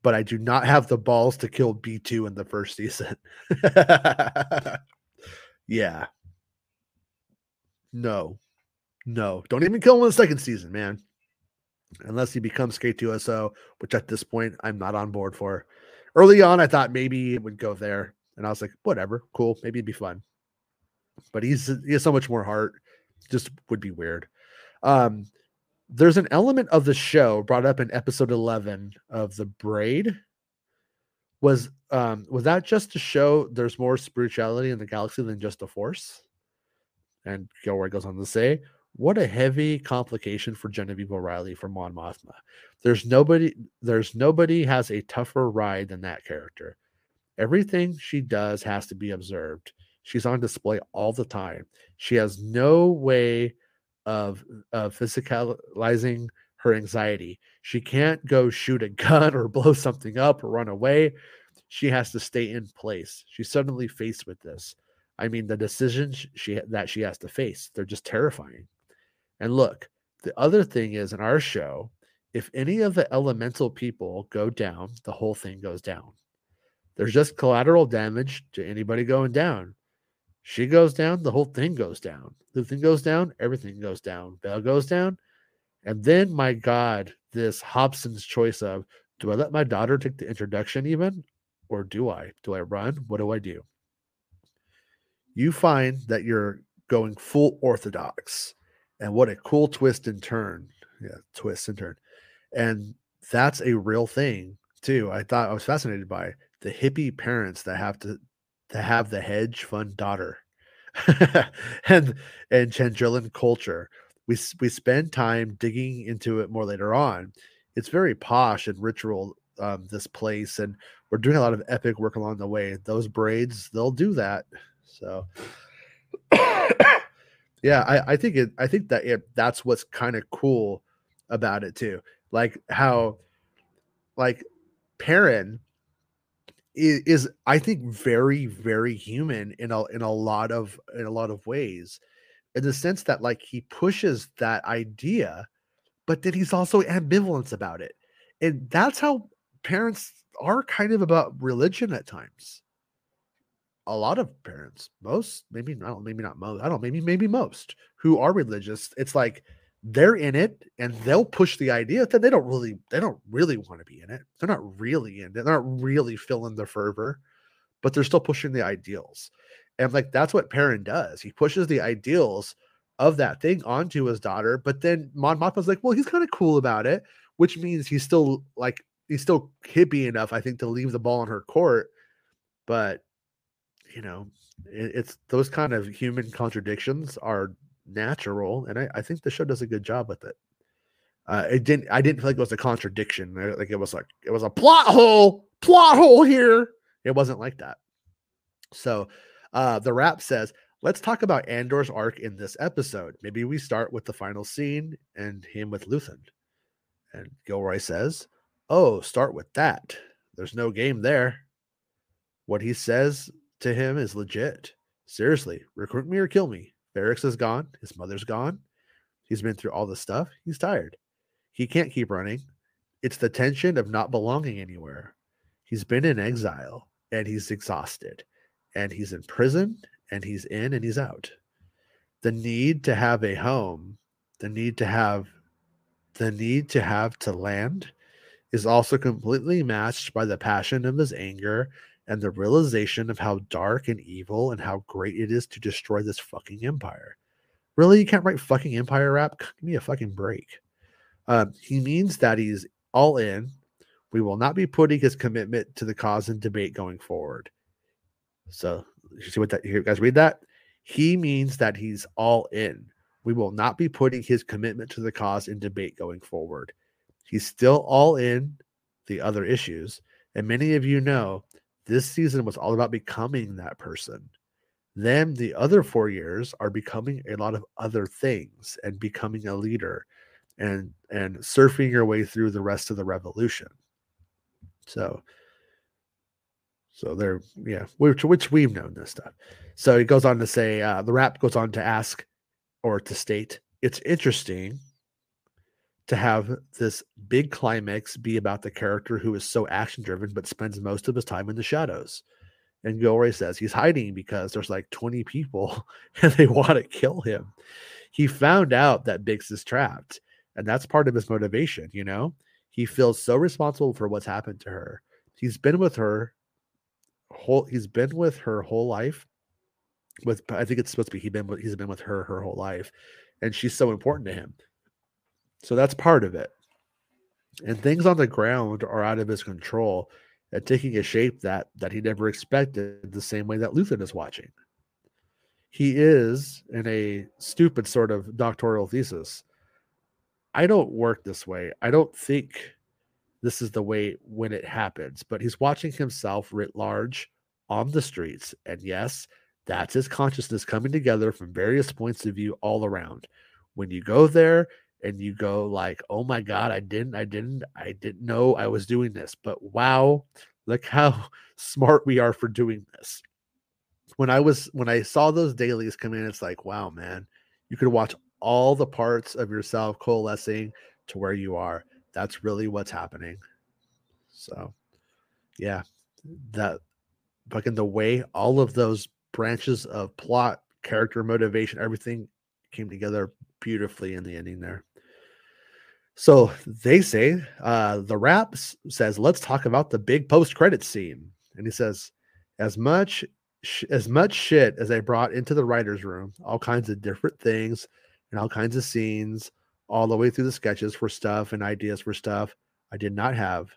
but I do not have the balls to kill B2 in the first season. yeah. No. No. Don't even kill him in the second season, man. Unless he becomes K2SO, which at this point I'm not on board for. Early on, I thought maybe it would go there. And I was like, whatever, cool, maybe it'd be fun. But he's he has so much more heart. Just would be weird. Um, there's an element of the show brought up in episode 11 of the braid was um was that just to show there's more spirituality in the galaxy than just the force and gilroy goes on to say what a heavy complication for genevieve o'reilly for mon mothma there's nobody there's nobody has a tougher ride than that character Everything she does has to be observed. She's on display all the time. She has no way of, of physicalizing her anxiety. She can't go shoot a gun or blow something up or run away. She has to stay in place. She's suddenly faced with this. I mean, the decisions she that she has to face, they're just terrifying. And look, the other thing is in our show, if any of the elemental people go down, the whole thing goes down. There's just collateral damage to anybody going down. She goes down, the whole thing goes down. The thing goes down, everything goes down. Bell goes down, And then, my God, this Hobson's choice of do I let my daughter take the introduction even? Or do I? Do I run? What do I do? You find that you're going full orthodox. And what a cool twist and turn. Yeah, twist and turn. And that's a real thing too. I thought I was fascinated by the hippie parents that have to to have the hedge fund daughter and and Chandrilan culture. We we spend time digging into it more later on. It's very posh and ritual. Um, this place, and we're doing a lot of epic work along the way. Those braids, they'll do that. So, yeah, I, I think it. I think that it, that's what's kind of cool about it too. Like how, like, Perrin is, is I think very very human in a in a lot of in a lot of ways, in the sense that like he pushes that idea, but then he's also ambivalent about it, and that's how parents are kind of about religion at times. A lot of parents, most maybe not, maybe not most, I don't maybe maybe most who are religious, it's like they're in it and they'll push the idea that they don't really they don't really want to be in it. They're not really in it. They're not really feeling the fervor, but they're still pushing the ideals. And like that's what Perrin does. He pushes the ideals of that thing onto his daughter, but then Mon Mothma's like, well, he's kind of cool about it, which means he's still like he's still hippie enough, I think, to leave the ball in her court. But you know, it, it's those kind of human contradictions are natural, and I, I think the show does a good job with it. Uh, it didn't. I didn't feel like it was a contradiction. Like it was like it was a plot hole. Plot hole here. It wasn't like that. So, uh, the Wrap says, "Let's talk about Andor's arc in this episode. Maybe we start with the final scene and him with Luthen." And Gilroy says, "Oh, start with that. There's no game there. What he says to him is legit. Seriously, recruit me or kill me. Ferrix is gone. His mother's gone. He's been through all this stuff. He's tired. He can't keep running. It's the tension of not belonging anywhere. He's been in exile and he's exhausted. And he's in prison and he's in and he's out. The need to have a home, the need to have the need to have to land is also completely matched by the passion of his anger and the realization of how dark and evil and how great it is to destroy this fucking empire. Really, you can't write fucking empire Wrap? Give me a fucking break. Um, he means that he's all in. We will not be putting his commitment to the cause in debate going forward. So, you see what that you guys read that? He means that he's all in. We will not be putting his commitment to the cause in debate going forward. He's still all in the other issues. And many of you know this season was all about becoming that person. Then the other four years are becoming a lot of other things and becoming a leader and and surfing your way through the rest of the revolution. So so they're yeah, which which we've known this stuff. So he goes on to say uh, the Wrap goes on to ask or to state it's interesting to have this big climax be about the character who is so action driven but spends most of his time in the shadows. And Gilroy says he's hiding because there's like 20 people and they want to kill him. He found out that Bix is trapped, and that's part of his motivation, you know? He feels so responsible for what's happened to her. He's been with her whole he's been with her whole life. With I think it's supposed to be he been he's been with her her whole life, and she's so important to him. So that's part of it. And things on the ground are out of his control and taking a shape that that he never expected the same way that Luthen is watching. He is in a stupid sort of doctoral thesis. I don't work this way. I don't think this is the way when it happens, but he's watching himself writ large on the streets. And yes, that's his consciousness coming together from various points of view all around. When you go there and you go like, "Oh my god, I didn't I didn't I didn't know I was doing this." But wow, look how smart we are for doing this. When I was when I saw those dailies come in, it's like, wow, man, you could watch all the parts of yourself coalescing to where you are. That's really what's happening. So, yeah, that fucking the way all of those branches of plot, character motivation, everything came together beautifully in the ending there. So they say uh, the Wrap says, "Let's talk about the big post-credit scene." And he says, "As much sh- as much shit as I brought into the writers' room, all kinds of different things and all kinds of scenes, all the way through the sketches for stuff and ideas for stuff, I did not have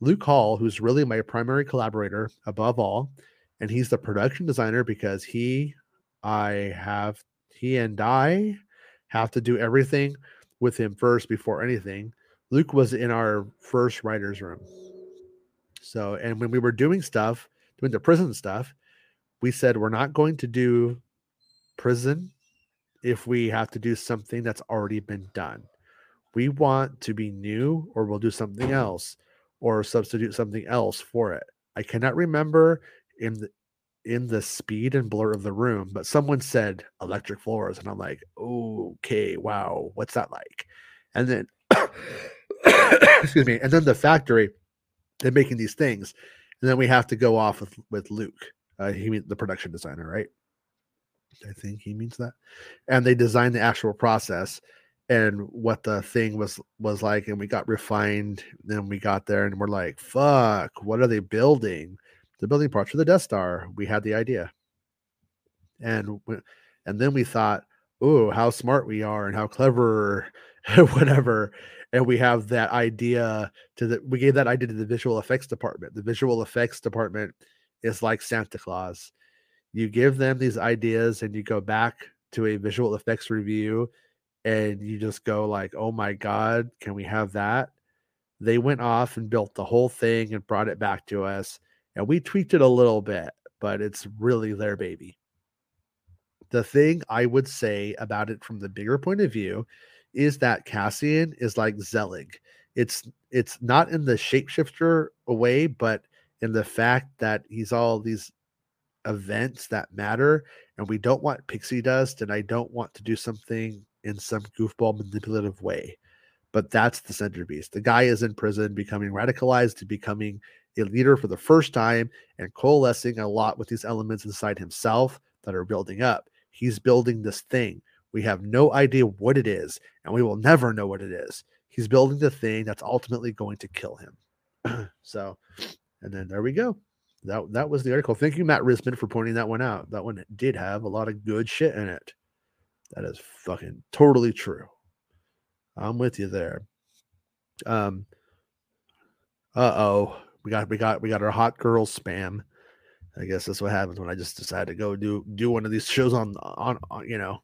Luke Hull, who's really my primary collaborator above all, and he's the production designer because he, I have, he and I have to do everything." With him first before anything. Luke was in our first writer's room. So, and when we were doing stuff, doing the prison stuff, we said we're not going to do prison if we have to do something that's already been done. We want to be new or we'll do something else or substitute something else for it. I cannot remember in the in the speed and blur of the room, but someone said electric floors, and I'm like, okay, wow, what's that like? And then, excuse me, and then the factory, they're making these things, and then we have to go off with with Luke. Uh, he means the production designer, right? I think he means that, and they designed the actual process and what the thing was was like, and we got refined. Then we got there, and we're like, fuck, what are they building? The building parts for the Death Star. We had the idea, and and then we thought, oh, how smart we are and how clever, whatever. And we have that idea to the. We gave that idea to the visual effects department. The visual effects department is like Santa Claus. You give them these ideas, and you go back to a visual effects review, and you just go like, oh my god, can we have that? They went off and built the whole thing and brought it back to us and we tweaked it a little bit, but it's really their baby. The thing I would say about it from the bigger point of view is that Cassian is like Zelig. It's it's not in the shapeshifter way, but in the fact that he's all these events that matter, and we don't want pixie dust, and I don't want to do something in some goofball manipulative way. But that's the centerpiece. The guy is in prison, becoming radicalized to becoming a leader for the first time and coalescing a lot with these elements inside himself that are building up. He's building this thing. We have no idea what it is, and we will never know what it is. He's building the thing that's ultimately going to kill him. so, and then there we go. That that was the article. Thank you, Matt Risman, for pointing that one out. That one did have a lot of good shit in it. That is fucking totally true. I'm with you there. Um. Uh oh we got we got we got our hot girl spam. I guess that's what happens when I just decide to go do do one of these shows on on, on you know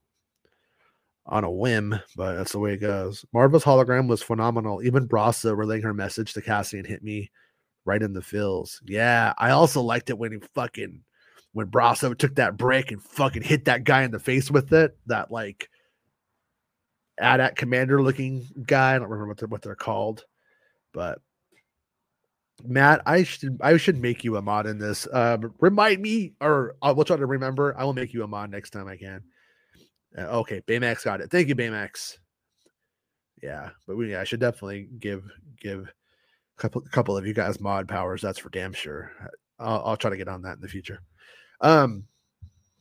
on a whim, but that's the way it goes. Maarva's hologram was phenomenal. Even Brasso relaying her message to Cassian hit me right in the feels. Yeah, I also liked it when he fucking when Brasso took that brick and fucking hit that guy in the face with it. That like AT-AT commander looking guy. I don't remember what they're, what they're called, but Matt, I should I should make you a mod in this. Um, remind me, or I will try to remember. I will make you a mod next time I can. Uh, okay, Baymax got it. Thank you, Baymax. Yeah, but we yeah, I should definitely give give a couple couple of you guys mod powers. That's for damn sure. I'll, I'll try to get on that in the future. Um,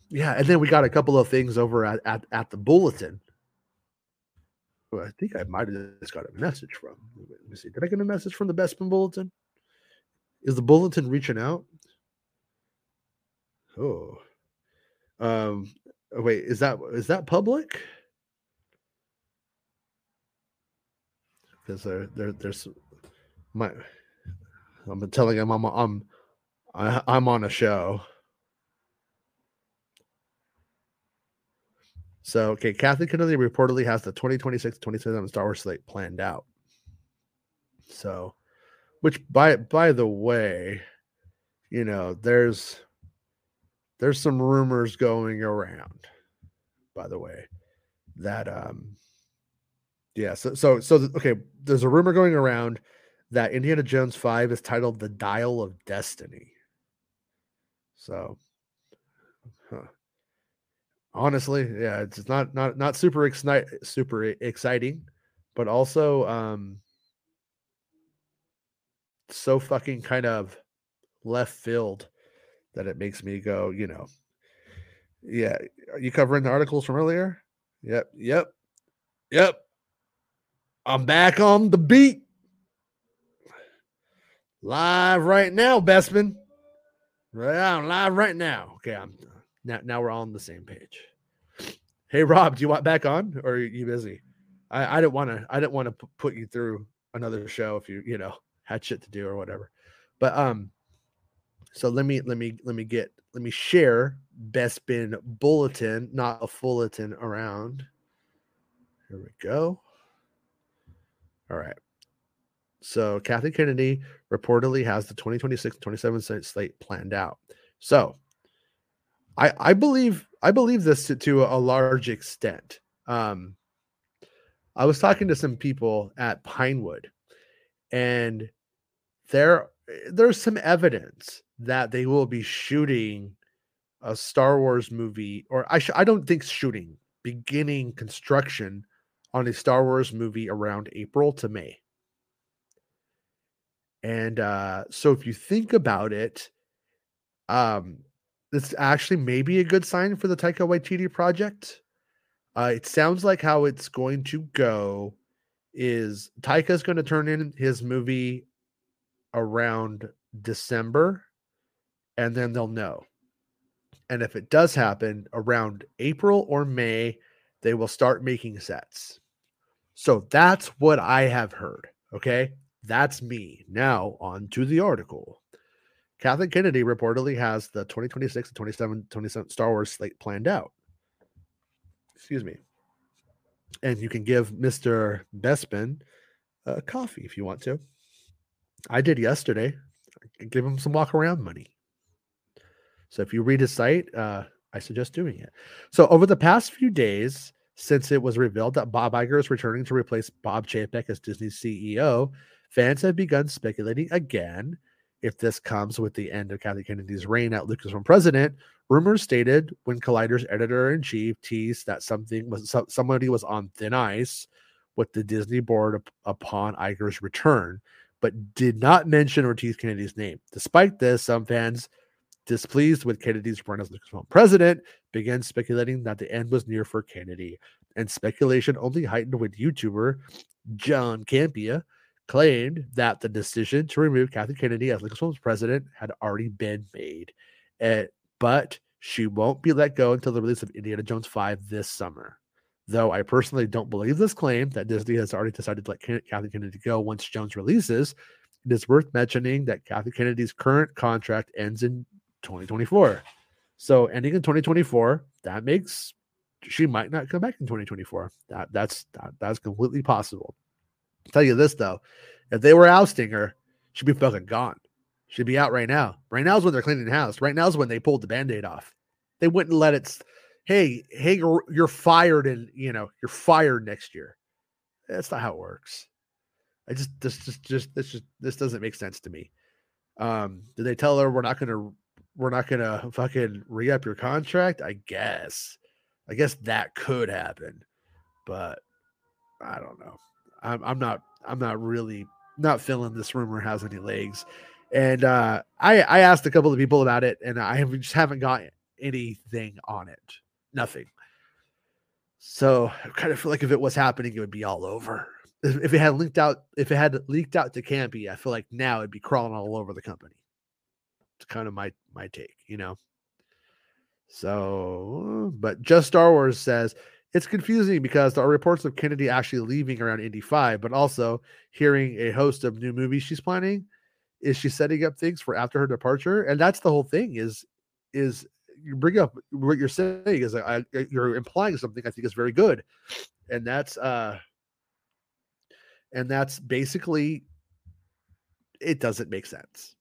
yeah, and then we got a couple of things over at at, at the bulletin. Who I think I might have just got a message from. Let me see. Did I get a message from the Bespin Bulletin? Is the bulletin reaching out? Oh. Um wait, is that is that public? Because there, there there's my I'm telling him I'm I'm I, I'm on a show. So okay, Kathleen Kennedy reportedly has the 2026-2027 Star Wars slate planned out. So which by by the way, you know, there's there's some rumors going around, by the way, that um yeah, so so so okay, there's a rumor going around that Indiana Jones 5 is titled The Dial of Destiny. So huh. honestly, yeah, it's not not not super excite super exciting, but also um so fucking kind of left field that it makes me go, you know, yeah. Are you covering the articles from earlier? Yep. Yep. Yep. I'm back on the beat. Live right now, Bespin. Right on live right now. Okay, I'm now now we're all on the same page. Hey Rob, do you want back on or are you busy? I, I didn't want to I didn't want to put you through another show if you, you know, had shit to do or whatever. But um so let me let me let me get let me share Bespin Bulletin, not a fulletin around. Here we go. All right. So Kathy Kennedy reportedly has the 2026 27 slate planned out. So I I believe I believe this to, to a large extent. Um I was talking to some people at Pinewood and there there's some evidence that they will be shooting a Star Wars movie or I sh- I don't think shooting beginning construction on a Star Wars movie around April to May. And uh, so if you think about it, um, this actually may be a good sign for the Taika Waititi project. Uh, it sounds like how it's going to go is Taika's going to turn in his movie around December, and then they'll know. And if it does happen around April or May, they will start making sets. So that's what I have heard. Okay. That's me. Now, on to the article. Kathleen Kennedy reportedly has the 2026 and 27, 27 Star Wars slate planned out. Excuse me. And you can give Mr. Bespin a coffee if you want to. I did yesterday. Give him some walk around money. So if you read his site, uh, I suggest doing it. So over the past few days, since it was revealed that Bob Iger is returning to replace Bob Chapek as Disney's CEO, fans have begun speculating again if this comes with the end of Kathy Kennedy's reign at Lucasfilm president. Rumors stated when Collider's editor in chief teased that something was so, somebody was on thin ice with the Disney board upon Iger's return, but did not mention Ortiz Kennedy's name. Despite this, some fans displeased with Kennedy's run as Lucasfilm president, began speculating that the end was near for Kennedy. And speculation only heightened when YouTuber John Campea claimed that the decision to remove Kathy Kennedy as Lucasfilm's president had already been made. Uh, but she won't be let go until the release of Indiana Jones 5 this summer. Though I personally don't believe this claim that Disney has already decided to let Kathy Kennedy go once Jones releases, it is worth mentioning that Kathy Kennedy's current contract ends in 2024. So ending in 2024, that makes she might not come back in 2024. That that's that, that's completely possible. I'll tell you this though, if they were ousting her, she'd be fucking gone. She'd be out right now. Right now is when they're cleaning the house. Right now is when they pulled the band-aid off. They wouldn't let it. Hey, hey, you're fired, and you know you're fired next year. That's not how it works. I just this just just this just this doesn't make sense to me. Um, did they tell her we're not to we're not gonna fucking re-up your contract. I guess. I guess that could happen, but I don't know. I'm I'm not I'm not really not feeling this rumor has any legs. And uh I I asked a couple of people about it and I have, just haven't got anything on it. Nothing. So I kind of feel like if it was happening, it would be all over. If it had leaked out, if it had leaked out to Campy, I feel like now it'd be crawling all over the company. It's kind of my my take, you know. So, but just Star Wars says it's confusing because there are reports of Kennedy actually leaving around Indy 5, but also hearing a host of new movies she's planning. Is she setting up things for after her departure? And that's the whole thing is is you bring up what you're saying is I, you're implying something I think is very good. And that's uh and that's basically it doesn't make sense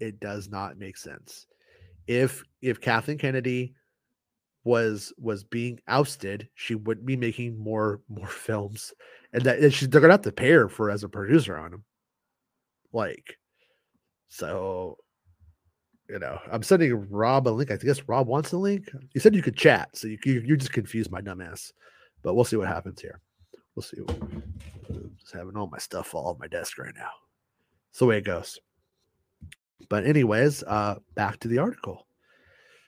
it does not make sense. If if Kathleen Kennedy was was being ousted, she wouldn't be making more more films, and that and she, they're gonna have to pay her for as a producer on them. Like, so you know, I'm sending Rob a link. I guess Rob wants a link. You said you could chat, so you you, you just confused my dumbass. But we'll see what happens here. We'll see. I'm just having all my stuff fall off my desk right now. It's the way it goes. But, anyways, uh, back to the article.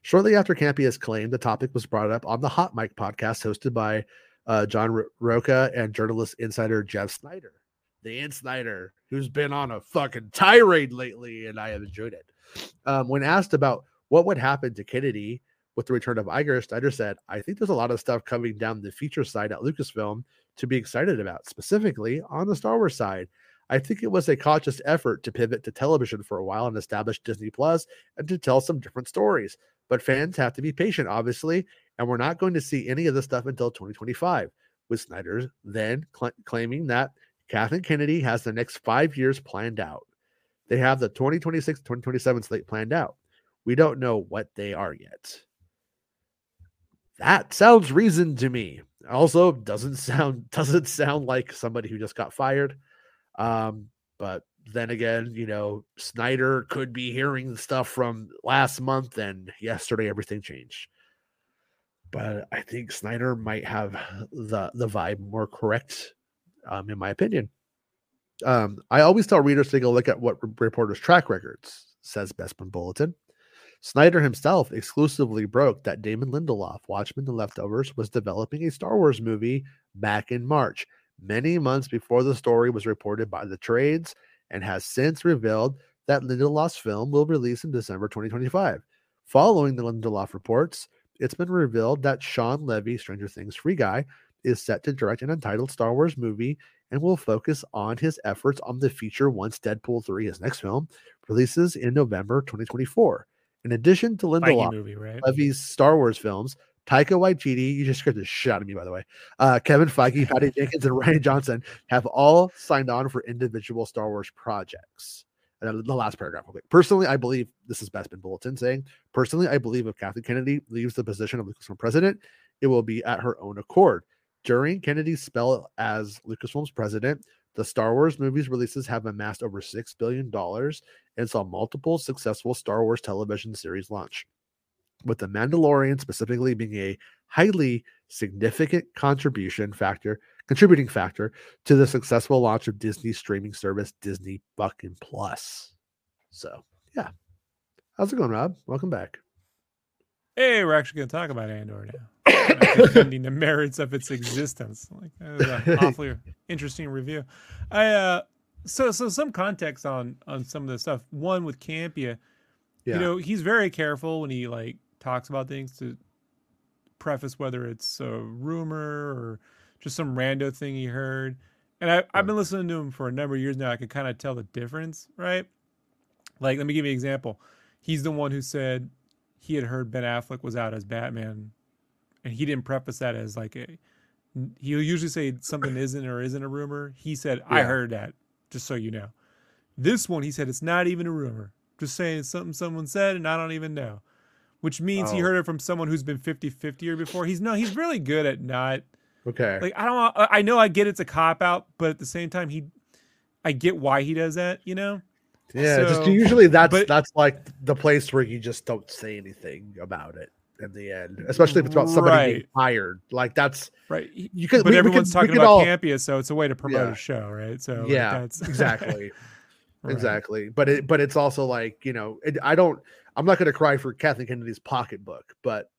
Shortly after Campea's claim, the topic was brought up on the Hot Mic podcast hosted by uh, John Ro- Rocha and journalist insider Jeff Sneider, the In Sneider, who's been on a fucking tirade lately, and I have enjoyed it. Um, when asked about what would happen to Kennedy with the return of Iger, Sneider said, I think there's a lot of stuff coming down the feature side at Lucasfilm to be excited about, specifically on the Star Wars side. I think it was a conscious effort to pivot to television for a while and establish Disney Plus and to tell some different stories. But fans have to be patient, obviously, and we're not going to see any of this stuff until 2025, with Sneider then cl- claiming that Kathleen Kennedy has the next five years planned out. They have the 2026 2027 slate planned out. We don't know what they are yet. That sounds reasoned to me. Also, doesn't sound doesn't sound like somebody who just got fired. Um, but then again, you know, Sneider could be hearing stuff from last month and yesterday everything changed. But I think Sneider might have the the vibe more correct, um, in my opinion. Um, I always tell readers to take a look at what reporters' track records, says Bespin Bulletin. Sneider himself exclusively broke that Damon Lindelof, Watchmen The Leftovers, was developing a Star Wars movie back in March, many months before the story was reported by the trades, and has since revealed that Lindelof's film will release in December 2025. Following the Lindelof reports, it's been revealed that Shawn Levy, Stranger Things free guy, is set to direct an untitled Star Wars movie and will focus on his efforts on the feature once Deadpool 3, his next film, releases in November 2024. In addition to Lindelof, movie, right? Levy's Star Wars films, Taika Waititi, you just scared the shit out of me, by the way. Uh, Kevin Feige, Patty Jenkins, and Rian Johnson have all signed on for individual Star Wars projects. And the last paragraph, real quick. Personally, I believe this is Bespin Bulletin saying, personally, I believe if Kathleen Kennedy leaves the position of Lucasfilm president, it will be at her own accord. During Kennedy's spell as Lucasfilm's president, the Star Wars movies releases have amassed over $6 billion and saw multiple successful Star Wars television series launch. With The Mandalorian specifically being a highly significant contribution factor, contributing factor to the successful launch of Disney streaming service Disney fucking Plus. So, yeah. How's it going, Rob? Welcome back. Hey, we're actually going to talk about Andor now. Defending the merits of its existence. Like that was an awfully interesting review. I uh so so some context on on some of the stuff. One with Campea, Yeah. you know, he's very careful when he like talks about things to preface whether it's a rumor or just some rando thing he heard. And I, I've been listening to him for a number of years now. I can kind of tell the difference, right? Like, let me give you an example. He's the one who said he had heard Ben Affleck was out as Batman, and he didn't preface that as like a. He'll usually say something isn't or isn't a rumor. He said, "I heard that," just so you know. This one, he said, it's not even a rumor. Just saying something someone said, and I don't even know. Which means he Oh. heard it from someone who's been 50-50 or before. He's no, he's really good at not okay. like I don't I know I get it's a cop out, but at the same time he I get why he does that, you know? yeah, just usually that's but- that's like the place where you just don't say anything about it in the end, especially if it's about somebody being Right. fired. Like that's Right. You could but we- we everyone's could- talking about all- Campea, so it's a way to promote Yeah. a show, right? So like, yeah, that's exactly. Right. Exactly. But it but it's also like, you know, it, I don't I'm not gonna cry for Kathleen Kennedy's pocketbook, but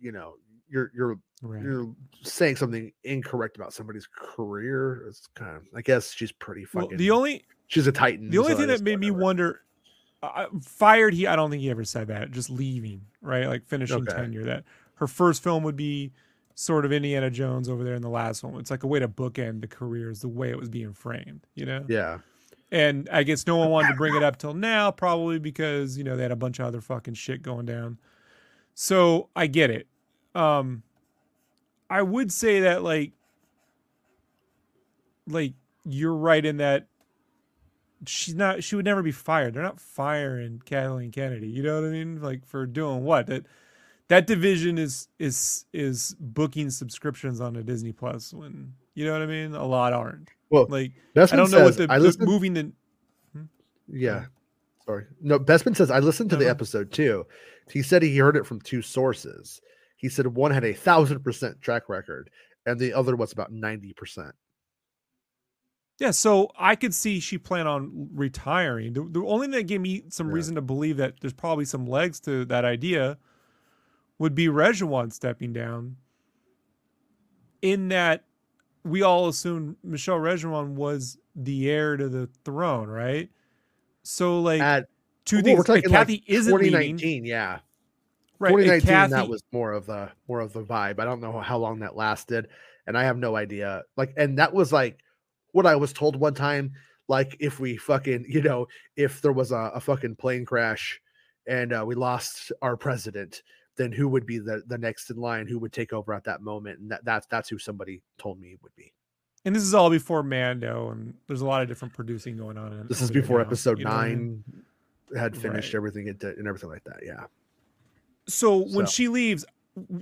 you know, you're you're Right. you're saying something incorrect about somebody's career. It's kind of I guess she's pretty Well, fucking the only she's a titan. the only so thing that made me wonder uh, fired he I don't think he ever said that. Just leaving, right? Like finishing Okay. tenure that her first film would be sort of Indiana Jones over there in the last one. It's like a way to bookend the careers the way it was being framed, you know? Yeah. And I guess no one wanted to bring it up till now, probably because you know they had a bunch of other fucking shit going down. So I get it. Um, I would say that like, like you're right in that she's not. She would never be fired. They're not firing Kathleen Kennedy. You know what I mean? Like for doing what that. That division is is is booking subscriptions on a Disney Plus when you know what I mean. A lot aren't. Well, Like Bespin I don't know what the, I the moving the Yeah. Sorry. No, Bespin says I listened to the Uh-huh. episode too. He said he heard it from two sources. He said one had a thousand percent track record, and the other was about ninety percent. Yeah, so I could see she plan on retiring. The, the only thing that gave me some Yeah. reason to believe that there's probably some legs to that idea would be Rejwan stepping down. in that we all assumed Michelle Rejwan was the heir to the throne, right? So like At two well, things. we're talking Kathy like isn't leaving, 2019, yeah. right? 2019 Kathy, that was more of the more of the vibe. I don't know how long that lasted, and I have no idea. Like, and that was like what I was told one time. Like, if we fucking, you know, if there was a, a fucking plane crash and uh, we lost our president, then who would be the the next in line? Who would take over at that moment? And that that's that's who somebody told me would be. and this is all before Mando, and there's a lot of different producing going on. In, This is before now, episode you know what I mean? nine had finished Right. everything it did and everything like that. Yeah. so when So- she leaves,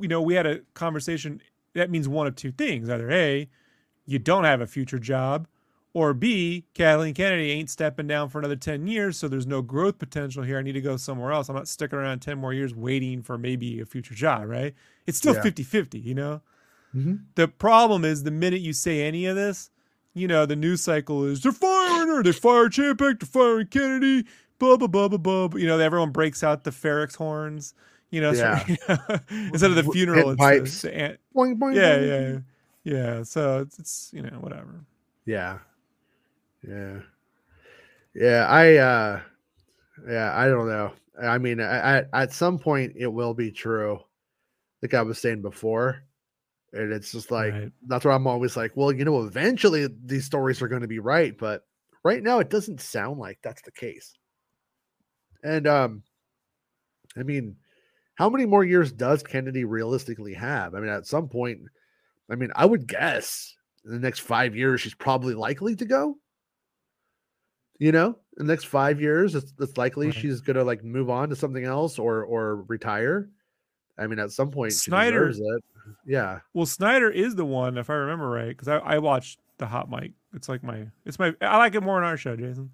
you know, we had a conversation. That means one of two things: either a, you don't have a future job, or b, Kathleen Kennedy ain't stepping down for another ten years, so there's no growth potential here. I need to go somewhere else. I'm not sticking around ten more years waiting for maybe a future job. Right? It's still Yeah. 50-50, You know. Mhm. The problem is the minute you say any of this, you know, the news cycle is they're firing her, they fired Champak, they're firing Kennedy, blah blah blah blah blah. You know, everyone breaks out the Ferrix horns. You know, so- instead of the funeral, it's pipes. the, the Boing, boing, yeah, boing. yeah, yeah. Yeah so it's, it's you know whatever. Yeah. Yeah. Yeah, I uh yeah, I don't know. I mean, I, I, at some point it will be true. Like I was saying before. And it's just like Right. that's where I'm always like, well, you know, eventually these stories are going to be right, but right now it doesn't sound like that's the case. And um I mean, how many more years does Kennedy realistically have? I mean, at some point, I mean, I would guess in the next five years, she's probably likely to go. You know, in the next five years, it's, it's likely Right. she's gonna like move on to something else or or retire. I mean, at some point, Sneider-. Yeah, Well, Sneider is the one, if I remember right, because I, I watched the Hot Mic. It's like my, it's my, I like it more in our show, Jason.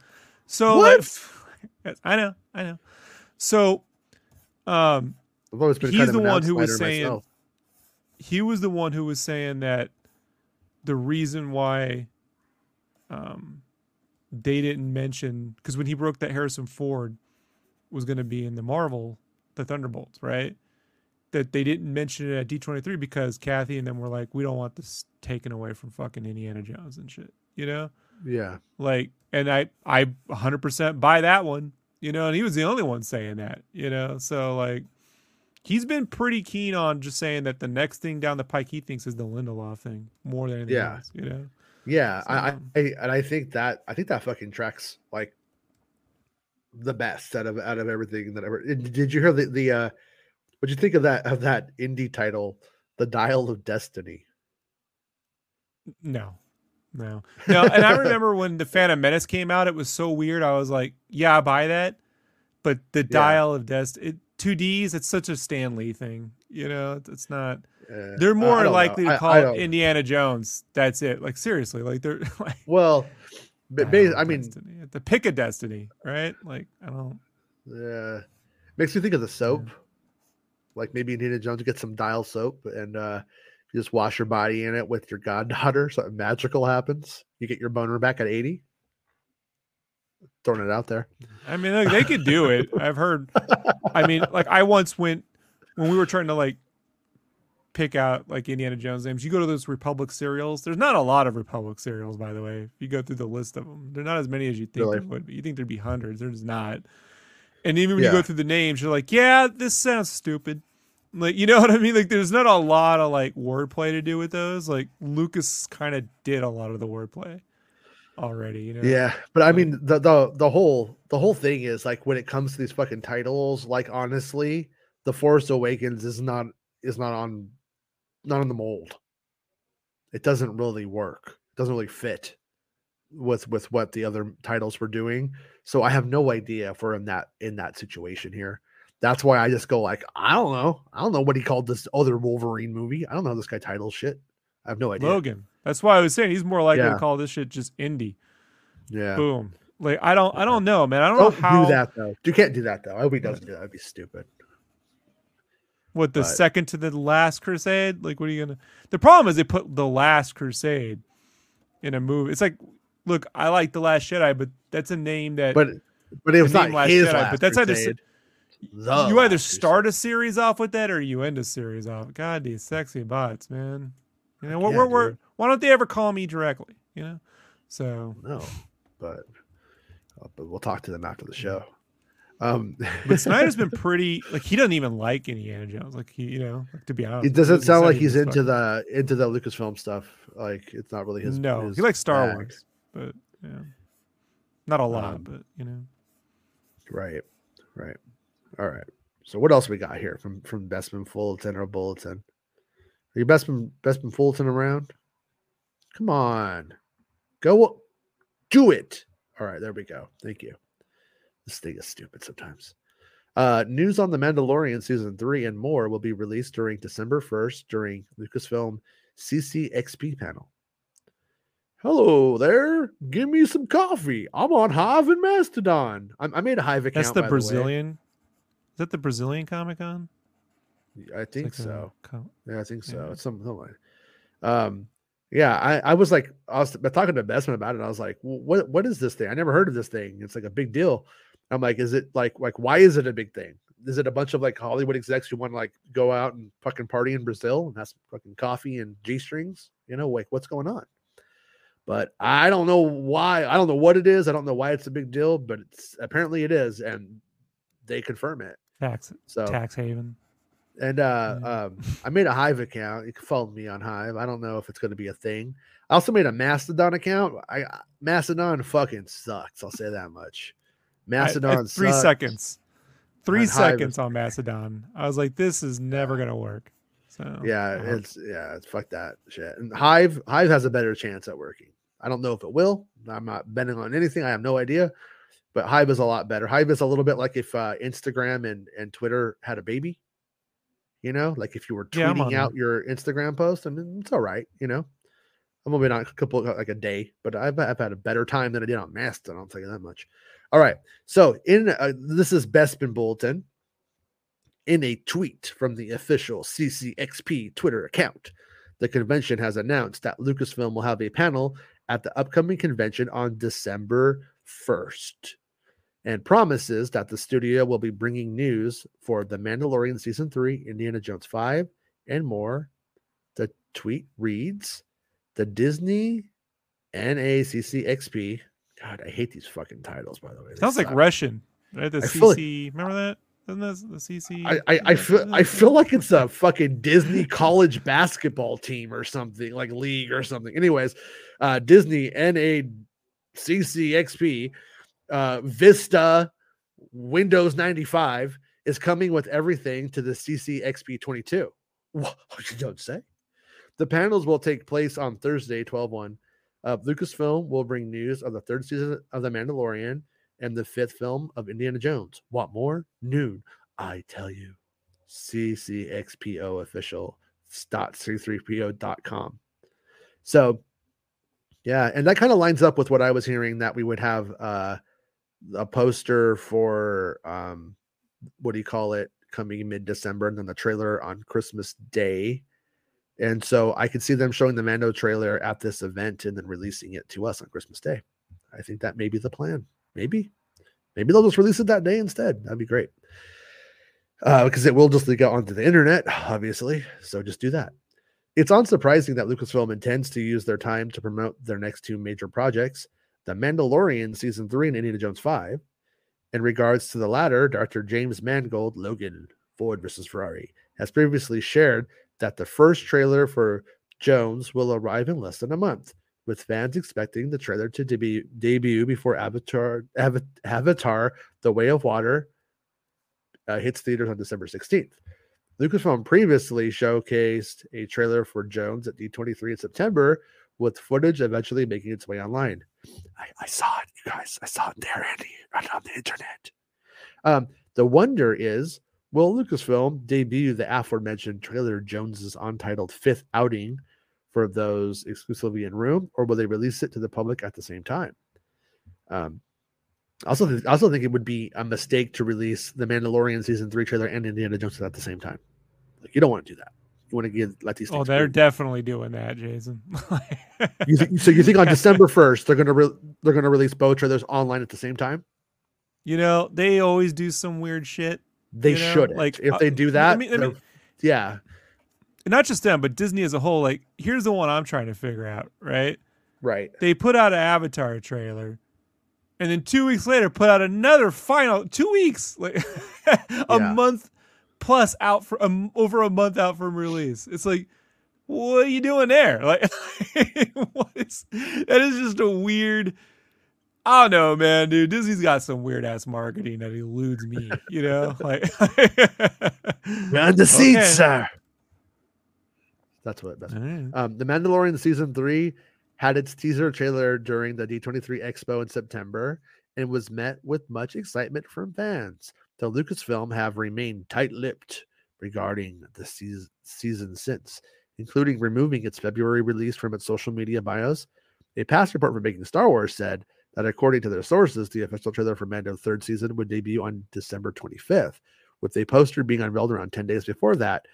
So What? like, I know, I know. So, um, I've always been He's kind of the one who was saying- myself. He was the one who was saying that the reason why um, they didn't mention because when he broke that Harrison Ford was going to be in the Marvel, the Thunderbolts, right? That they didn't mention it at D twenty three because Kathy and them were like, we don't want this taken away from fucking Indiana Jones and shit, you know? Yeah, Like, and I I 100% buy that one, you know, and he was the only one saying that, you know, so like he's been pretty keen on just saying that the next thing down the pike he thinks is the Lindelof thing more than anything Yeah. else, you know. yeah. I, I, So- I and I think that I think that fucking tracks like the best out of out of everything that ever. Did you hear the the uh what'd you think of that of that Indy title, The Dial of Destiny? No. No. No, and I remember when the Phantom Menace came out, it was so weird. I was like, yeah, I buy that. But the dial of Destiny, it, 2Ds, it's such a Stan Lee thing, you know, it's- not. Uh, They're I- I more don't know. likely to call I it Indiana Jones. That's it. Like seriously, like they're like Well, but Dial ba- I mean, Destiny. the pick of destiny, right? Like I don't. Yeah, makes me think of the soap. Like maybe Indiana Jones get some dial soap and uh you just wash your body in it with your goddaughter. Something magical happens. You get your boner back at 80. Throwing it out there. I mean, like, they could do it. I've heard. I mean, like I once went when we were trying to like pick out like Indiana Jones names. You go to those Republic serials. There's not a lot of Republic serials, by the way. If you go through the list of them, they're not as many as you think Really? there would be. You think there'd be hundreds. There's not. And even when you go through the names, you're like, yeah, this sounds stupid. Like, you know what I mean? Like, there's not a lot of like wordplay to do with those. Like, Lucas kind of did a lot of the wordplay already. You know? Yeah, but I mean the the the whole the whole thing is like when it comes to these fucking titles, like honestly, The Force Awakens is not is not on not on the mold. It doesn't really work. It doesn't really fit with with what the other titles were doing. So I have no idea if we're in that in that situation here. That's why I just go like, I don't know. I don't know what he called this other Wolverine movie. I don't know this guy titles shit. I have no idea. Logan. That's why I was saying he's more likely Yeah. to call this shit just Indy. Yeah. Boom. Like I don't I don't know, man. I don't, Don't know how do that though. You can't do that though. I hope he doesn't do that. That'd be stupid. what the but- second to the last crusade? Like what are you gonna the problem is they put the last crusade in a movie. It's like look, I like The Last Jedi, but that's a name that But but it was not Last his Jedi, last but that's how to say- The you either start a series off with that or you end a series off. God, these sexy bots, man. You know, we're, Yeah, we're, why don't they ever call me directly? You know, so No, but uh, but we'll talk to them after the show. Um, but Sneider's been pretty like he doesn't even like Indiana Jones. Like he, you know, like, to be honest, it doesn't sound like he's into the into the Lucasfilm stuff. Like it's not really his. no, his he likes Star bag. Wars, but yeah, not a lot, Um, but you know, Right, right. All right. So what else we got here from from Bespin Fullerton or Bulletin? Are you Bespin Bespin Fullerton around? Come on, go do it. All right, there we go. Thank you. This thing is stupid sometimes. Uh, news on the Mandalorian season three and more will be released during December first during Lucasfilm CCXP panel. Hello there. Give me some coffee. I'm on Hive and Mastodon. I, I made a Hive account. that's the. Brazilian. Is that the Brazilian Comic Con? I think so. Yeah, I think so. Yeah. It's something like. Um, yeah, I, I was like, I was talking to Bespin about it. I was like, well, what what is this thing? I never heard of this thing. It's like a big deal. I'm like, is it like like why is it a big thing? Is it a bunch of like Hollywood execs who want to like go out and fucking party in Brazil and have some fucking coffee and G strings? You know, like what's going on? But I don't know why. I don't know what it is. I don't know why it's a big deal, but it's apparently it is, and they confirm it. tax So tax haven. And uh, Yeah. um, I made a Hive account. You can follow me on Hive. I don't know if it's going to be a thing. I also made a Mastodon account. I Mastodon fucking sucks. I'll say that much. I- I- Mastodon. three sucks. seconds. Three On seconds is- on Mastodon. I was like, this is never gonna work. So Yeah, uh, it's yeah, it's fuck that shit. And Hive, Hive has a better chance at working. I don't know if it will. I'm not betting on anything. I have no idea. But Hive is a lot better. Hive is a little bit like if uh, Instagram and and Twitter had a baby. You know, like if you were Yeah, tweeting out your Instagram post, and it's all right. You know, I'm gonna be on a couple like a day, but I've I've had a better time than I did on Mastodon. I'll tell you that much. All right. So in uh, this is Bespin Bulletin. In a tweet from the official CCXP Twitter account, the convention has announced that Lucasfilm will have a panel at the upcoming convention on December 1st and promises that the studio will be bringing news for The Mandalorian Season 3, Indiana Jones 5, and more. The tweet reads The Disney NACCXP. God, I hate these fucking titles, by the way. They sounds like. Russian. Right? The I feel like- CC. remember that? Isn't that the CC? I, I, I feel I feel like it's a fucking Disney college basketball team or something like league or something. Anyways, uh Disney NACCXP uh Vista Windows 95 is coming with everything to the CCXP 22. What you don't say? The panels will take place on Thursday, 12 1. Uh, Lucasfilm will bring news of the third season of The Mandalorian and the fifth film of Indiana Jones. Want more? Noon. I tell you. CCXPO official dot c3po.com. So yeah, and that kind of lines up with what I was hearing that we would have uh a poster for um what do you call it coming mid-December and then the trailer on Christmas Day. And so I could see them showing the Mando trailer at this event and then releasing it to us on Christmas Day. I think that may be the plan. Maybe. Maybe they'll just release it that day instead. That'd be great. Uh, because it will just leak out onto the internet, obviously. So just do that. It's unsurprising that Lucasfilm intends to use their time to promote their next two major projects, The Mandalorian Season 3 and Indiana Jones 5. In regards to the latter, Dr. James Mangold, Logan, Ford versus Ferrari, has previously shared that the first trailer for Jones will arrive in less than a month, with fans expecting the trailer to debu- debut before Avatar, Ava- Avatar The Way of Water uh, hits theaters on December 16th. Lucasfilm previously showcased a trailer for Jones at D23 in September, with footage eventually making its way online. I, I saw it, you guys. I saw it there, Andy, right on the internet. Um, the wonder is will Lucasfilm debut the aforementioned trailer Jones's untitled fifth outing for those exclusively in room, or will they release it to the public at the same time? Um, also, th- I also think it would be a mistake to release the Mandalorian season three trailer and Indiana Jones at the same time. Like you don't want to do that. You want to give let these. Oh, they're definitely doing that, Jason. You think, so you think on December first they're gonna re- they're gonna release both trailers online at the same time? you know, they always do some weird shit. They You know, shouldn't. like, if uh, they do that, me- let me- they're- yeah, not just them, but Disney as a whole. Like, here's the one I'm trying to figure out. Right? Right. They put out an Avatar trailer, and then two weeks later, put out another final. Two weeks, like a Yeah. month plus out for um, over a month out from release. It's like, what are you doing there? Like, what is that? Is just a weird. I don't know, man, dude. Disney's got some weird ass marketing that eludes me. You know, like We're on the seat, Okay. sir. That's what. That's All right. Um, the Mandalorian season three had its teaser trailer during the D23 Expo in September and was met with much excitement from fans. The Lucasfilm have remained tight-lipped regarding the season, season since, including removing its February release from its social media bios. A past report from Making Star Wars said that according to their sources, the official trailer for Mando third season would debut on December 25th, with a poster being unveiled around 10 days before that.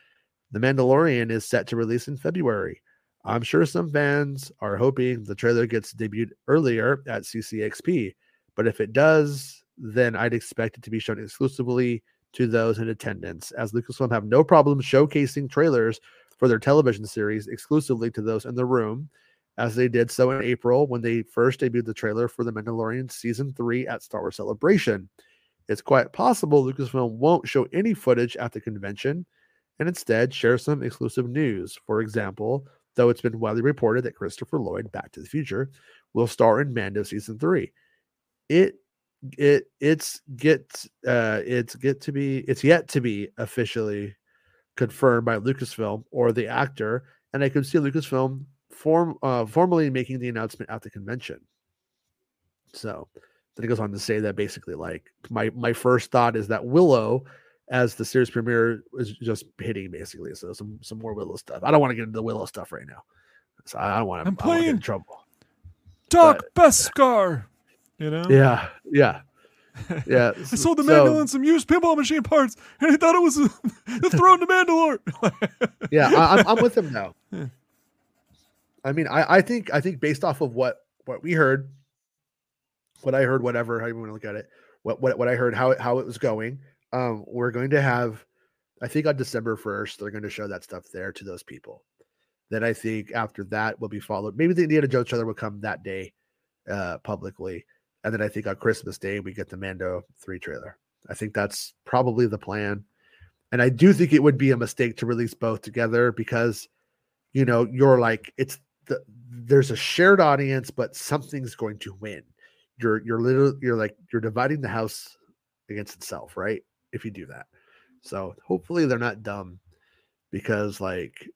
The Mandalorian is set to release in February. I'm sure some fans are hoping the trailer gets debuted earlier at CCXP, but if it does, then I'd expect it to be shown exclusively to those in attendance, as Lucasfilm have no problem showcasing trailers for their television series exclusively to those in the room, as they did so in April when they first debuted the trailer for The Mandalorian Season 3 at Star Wars Celebration. It's quite possible Lucasfilm won't show any footage at the convention and instead share some exclusive news. For example, though it's been widely reported that Christopher Lloyd, Back to the Future, will star in Mando season three. It it it's get uh it's get to be it's yet to be officially confirmed by Lucasfilm or the actor, and I could see Lucasfilm form uh formally making the announcement at the convention. So then it goes on to say that basically like my my first thought is that Willow as the series premiere is just hitting basically. So some some more Willow stuff. I don't want to get into the Willow stuff right now. So I don't want to. I'm get in playing- trouble. Doc Beskar. You know? Yeah, yeah, yeah. I sold the so- Mandalorian some used pinball machine parts, and he thought it was the throne to Mandalore. yeah, I, I'm, I'm with him now. Yeah. I mean, I, I think I think based off of what what we heard, what I heard, whatever how you want to look at it, what what what I heard, how it how it was going. Um, we're going to have, I think on December first, they're going to show that stuff there to those people. Then I think after that will be followed. Maybe the Indiana Jones trailer will come that day, uh, publicly, and then I think on Christmas Day we get the Mando three trailer. I think that's probably the plan. And I do think it would be a mistake to release both together because, you know, you're like it's the there's a shared audience, but something's going to win. You're you're little, you're like you're dividing the house against itself, right? If you do that. So hopefully they're not dumb because like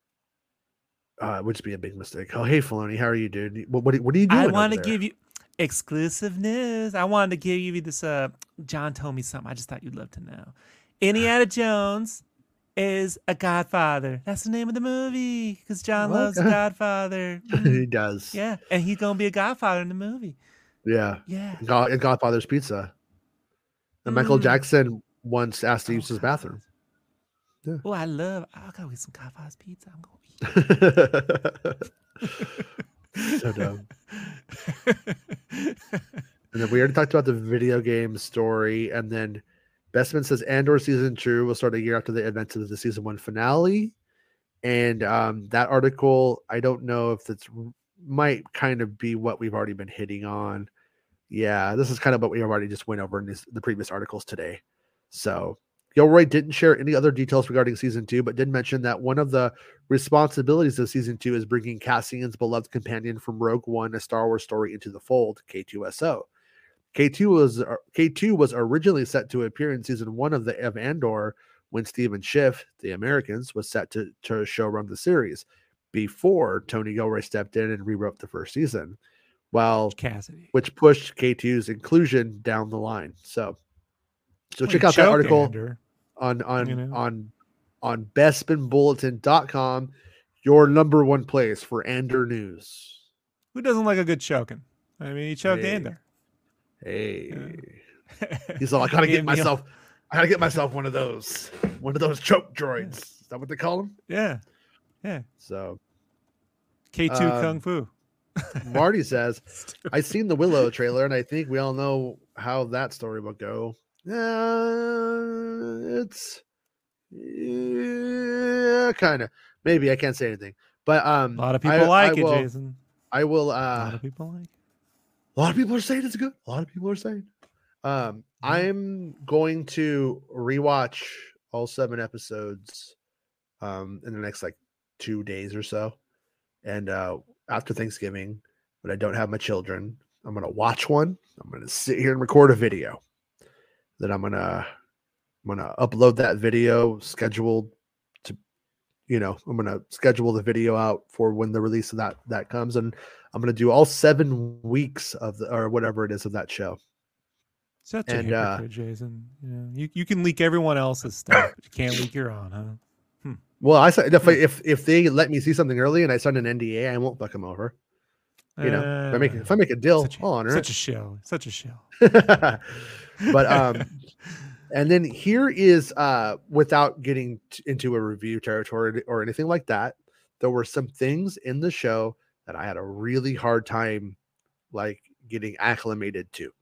uh, it would just be a big mistake. Oh, hey Filoni, how are you, dude? What what, what are you doing? I want to give you exclusive news. I wanted to give you this. Uh, John told me something. I just thought you'd love to know. Indiana Jones is a Godfather. That's the name of the movie because John loves the Okay. Godfather. he Mhm. does. yeah, and he's gonna be a Godfather in the movie. Yeah. Yeah. God, and Godfather's Pizza. And Michael Mm. Jackson once asked to use his bathroom. Yeah. Oh, I love. I gotta get some Godfather's pizza. I'm gonna eat. so dumb. And then we already talked about the video game story. And then Bespin says Andor season two will start a year after the events of the season one finale. And um, that article, I don't know if it's might kind of be what we've already been hitting on. Yeah, this is kind of what we already just went over in this, the previous articles today. So Gilroy didn't share any other details regarding season two, but did mention that one of the responsibilities of season two is bringing Cassian's beloved companion from Rogue One, a Star Wars story, into the fold, K2SO. K2 was uh, K2 was originally set to appear in season one of the of Andor when Stephen Schiff, the Americans, was set to to show run the series before Tony Gilroy stepped in and rewrote the first season, while Cassidy. which pushed K2's inclusion down the line. So, so check out that article Andrew. on on you know? on on bespinbulletin.com, your number one place for Andor news. Who doesn't like a good choking? I mean, he choked Hey. Andor. Hey, he's all I gotta get myself, I gotta get myself one of those, one of those choke droids. Is that what they call them? Yeah. Yeah. So K2 Um, Kung Fu. Marty says, I seen the Willow trailer, and I think we all know how that story will go. Uh, it's yeah, kind of. maybe I can't say anything. But um, A lot of I- people like I it, will- Jason. I will. A lot Uh, of people like. a lot of people are saying it's good. A lot of people are saying. Um, I'm going to rewatch all seven episodes, um, in the next like two days or so, and uh, after Thanksgiving, when I don't have my children, I'm gonna watch one. I'm gonna sit here and record a video. Then I'm gonna I'm gonna upload that video scheduled to, you know, I'm gonna schedule the video out for when the release of that that comes, and I'm gonna do all seven weeks of the or whatever it is of that show. Such a and, uh, Jason. Yeah, you you can leak everyone else's stuff, but you can't leak your own, huh? Well, I said if if if they let me see something early and I sign an NDA, I won't fuck them over. You know, if I make if I make a deal, Uh, such a, honor such a shell, such a shell. but um, and then here is uh, without getting t- into a review territory or anything like that, there were some things in the show that I had a really hard time like getting acclimated to,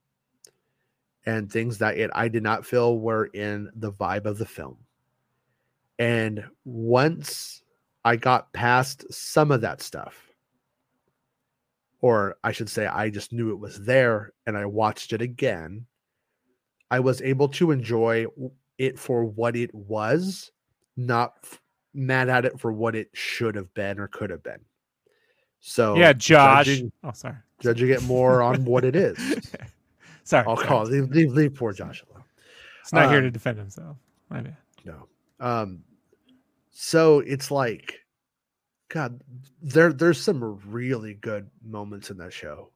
and things that it I did not feel were in the vibe of the film. And once I got past some of that stuff, or I should say, I just knew it was there and I watched it again, I was able to enjoy it for what it was, not f- mad at it for what it should have been or could have been. So, yeah, Josh. judging, oh, sorry. judging it more on what it is. sorry. I'll sorry. call leave, leave, leave poor Josh alone. He's not here to um, defend himself. My bad. No. Um so it's like god there there's some really good moments in that show.